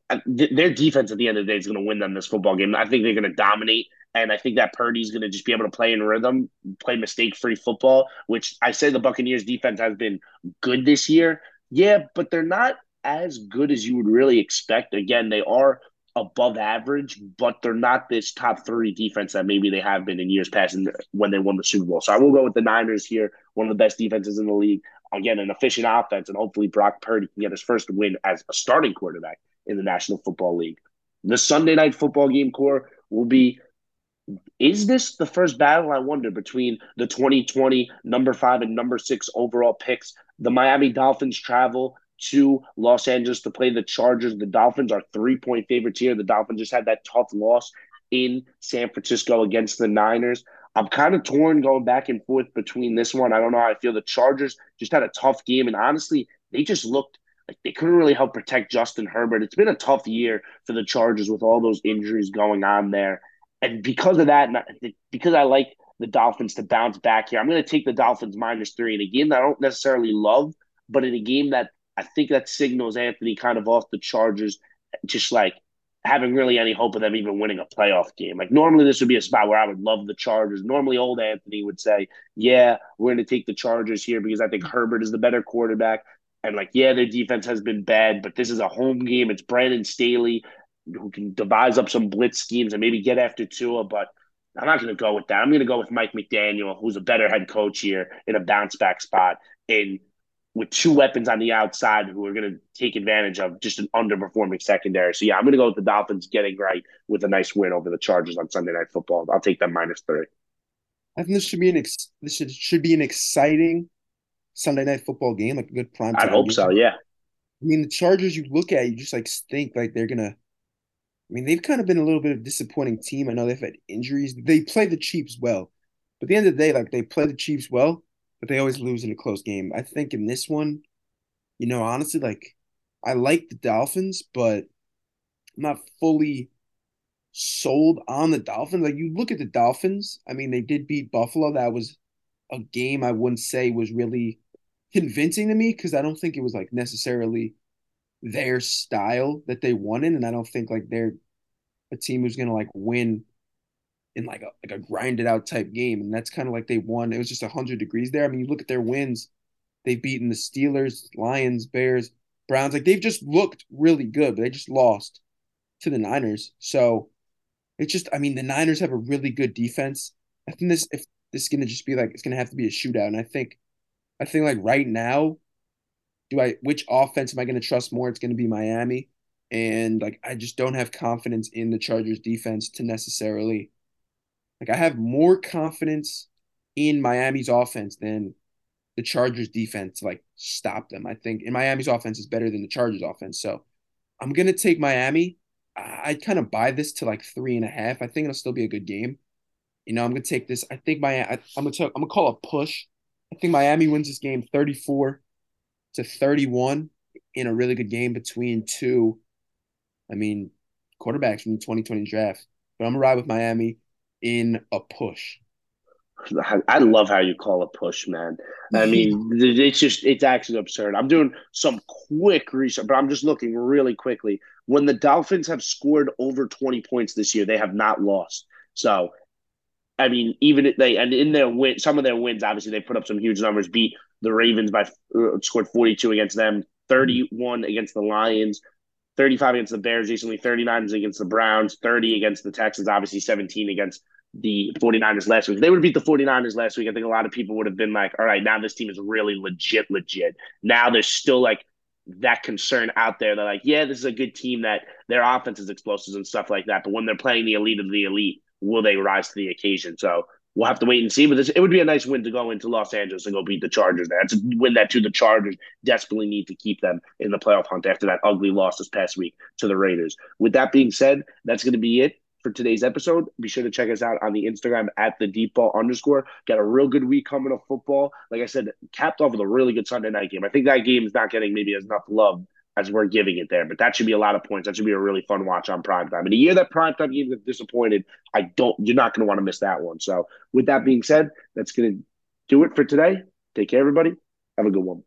Uh, their defense at the end of the day is going to win them this football game. I think they're going to dominate. And I think that Purdy's going to just be able to play in rhythm, play mistake free football, which I say the Buccaneers defense has been good this year. Yeah, but they're not as good as you would really expect. Again, they are above average, but they're not this top three defense that maybe they have been in years past and when they won the Super Bowl. So I will go with the Niners here, one of the best defenses in the league. Again, an efficient offense, and hopefully Brock Purdy can get his first win as a starting quarterback in the National Football League. The Sunday night football game core will be is this the first battle I wonder between the 2020 number five and number six overall picks? The Miami Dolphins travel to Los Angeles to play the Chargers. The Dolphins are three point favorites here. The Dolphins just had that tough loss in San Francisco against the Niners. I'm kind of torn going back and forth between this one. I don't know how I feel. The Chargers just had a tough game, and honestly, they just looked like they couldn't really help protect Justin Herbert. It's been a tough year for the Chargers with all those injuries going on there. And because of that, because I like the Dolphins to bounce back here, I'm going to take the Dolphins minus three in a game that I don't necessarily love, but in a game that I think that signals Anthony kind of off the Chargers, just like having really any hope of them even winning a playoff game. Like normally this would be a spot where I would love the Chargers. Normally old Anthony would say, "Yeah, we're going to take the Chargers here because I think Herbert is the better quarterback." And like, yeah, their defense has been bad, but this is a home game. It's Brandon Staley who can devise up some blitz schemes and maybe get after Tua, but I'm not going to go with that. I'm going to go with Mike McDaniel, who's a better head coach here in a bounce back spot. And with two weapons on the outside who are going to take advantage of just an underperforming secondary. So yeah, I'm going to go with the Dolphins getting right with a nice win over the Chargers on Sunday Night Football. I'll take them minus three. I think this should be an ex- this should, should be an exciting Sunday Night Football game, like a good prime. I hope game. so. Yeah. I mean, the Chargers. You look at, you just like think like they're gonna. I mean, they've kind of been a little bit of a disappointing team. I know they've had injuries. They play the Chiefs well, but at the end of the day, like they play the Chiefs well but they always lose in a close game. I think in this one, you know, honestly, like I like the Dolphins, but I'm not fully sold on the Dolphins. Like you look at the Dolphins, I mean, they did beat Buffalo. That was a game I wouldn't say was really convincing to me because I don't think it was like necessarily their style that they won in, and I don't think like they're a team who's gonna like win in like a like a grinded out type game, and that's kind of like they won. It was just hundred degrees there. I mean, you look at their wins; they've beaten the Steelers, Lions, Bears, Browns. Like they've just looked really good, but they just lost to the Niners. So it's just, I mean, the Niners have a really good defense. I think this if this is gonna just be like it's gonna have to be a shootout, and I think, I think like right now, do I which offense am I gonna trust more? It's gonna be Miami. And like I just don't have confidence in the Chargers defense to necessarily like I have more confidence in Miami's offense than the Chargers defense to like stop them. I think in Miami's offense is better than the Chargers offense. So I'm gonna take Miami. I kind of buy this to like three and a half. I think it'll still be a good game. You know, I'm gonna take this. I think my I, am gonna talk, I'm gonna call a push. I think Miami wins this game 34 to 31 in a really good game between two. I mean, quarterbacks from the 2020 draft. But I'm gonna ride with Miami in a push. I love how you call it push, man. I mean, it's just, it's actually absurd. I'm doing some quick research, but I'm just looking really quickly. When the Dolphins have scored over 20 points this year, they have not lost. So, I mean, even if they, and in their win, some of their wins, obviously, they put up some huge numbers, beat the Ravens by, uh, scored 42 against them, 31 against the Lions, 35 against the Bears recently, 39 against the Browns, 30 against the Texans, obviously 17 against the 49ers last week. If they would have beat the 49ers last week, I think a lot of people would have been like, all right, now this team is really legit, legit. Now there's still like that concern out there. They're like, yeah, this is a good team that their offense is explosive and stuff like that. But when they're playing the elite of the elite, will they rise to the occasion? So we'll have to wait and see. But this, it would be a nice win to go into Los Angeles and go beat the Chargers. There, to win that to the Chargers desperately need to keep them in the playoff hunt after that ugly loss this past week to the Raiders. With that being said, that's going to be it for today's episode. Be sure to check us out on the Instagram at the deep ball underscore. Got a real good week coming of football. Like I said, capped off with a really good Sunday night game. I think that game is not getting maybe as enough love as we're giving it there, but that should be a lot of points. That should be a really fun watch on prime time. In a year that prime time games have disappointed, I don't. You're not going to want to miss that one. So, with that being said, that's going to do it for today. Take care, everybody. Have a good one.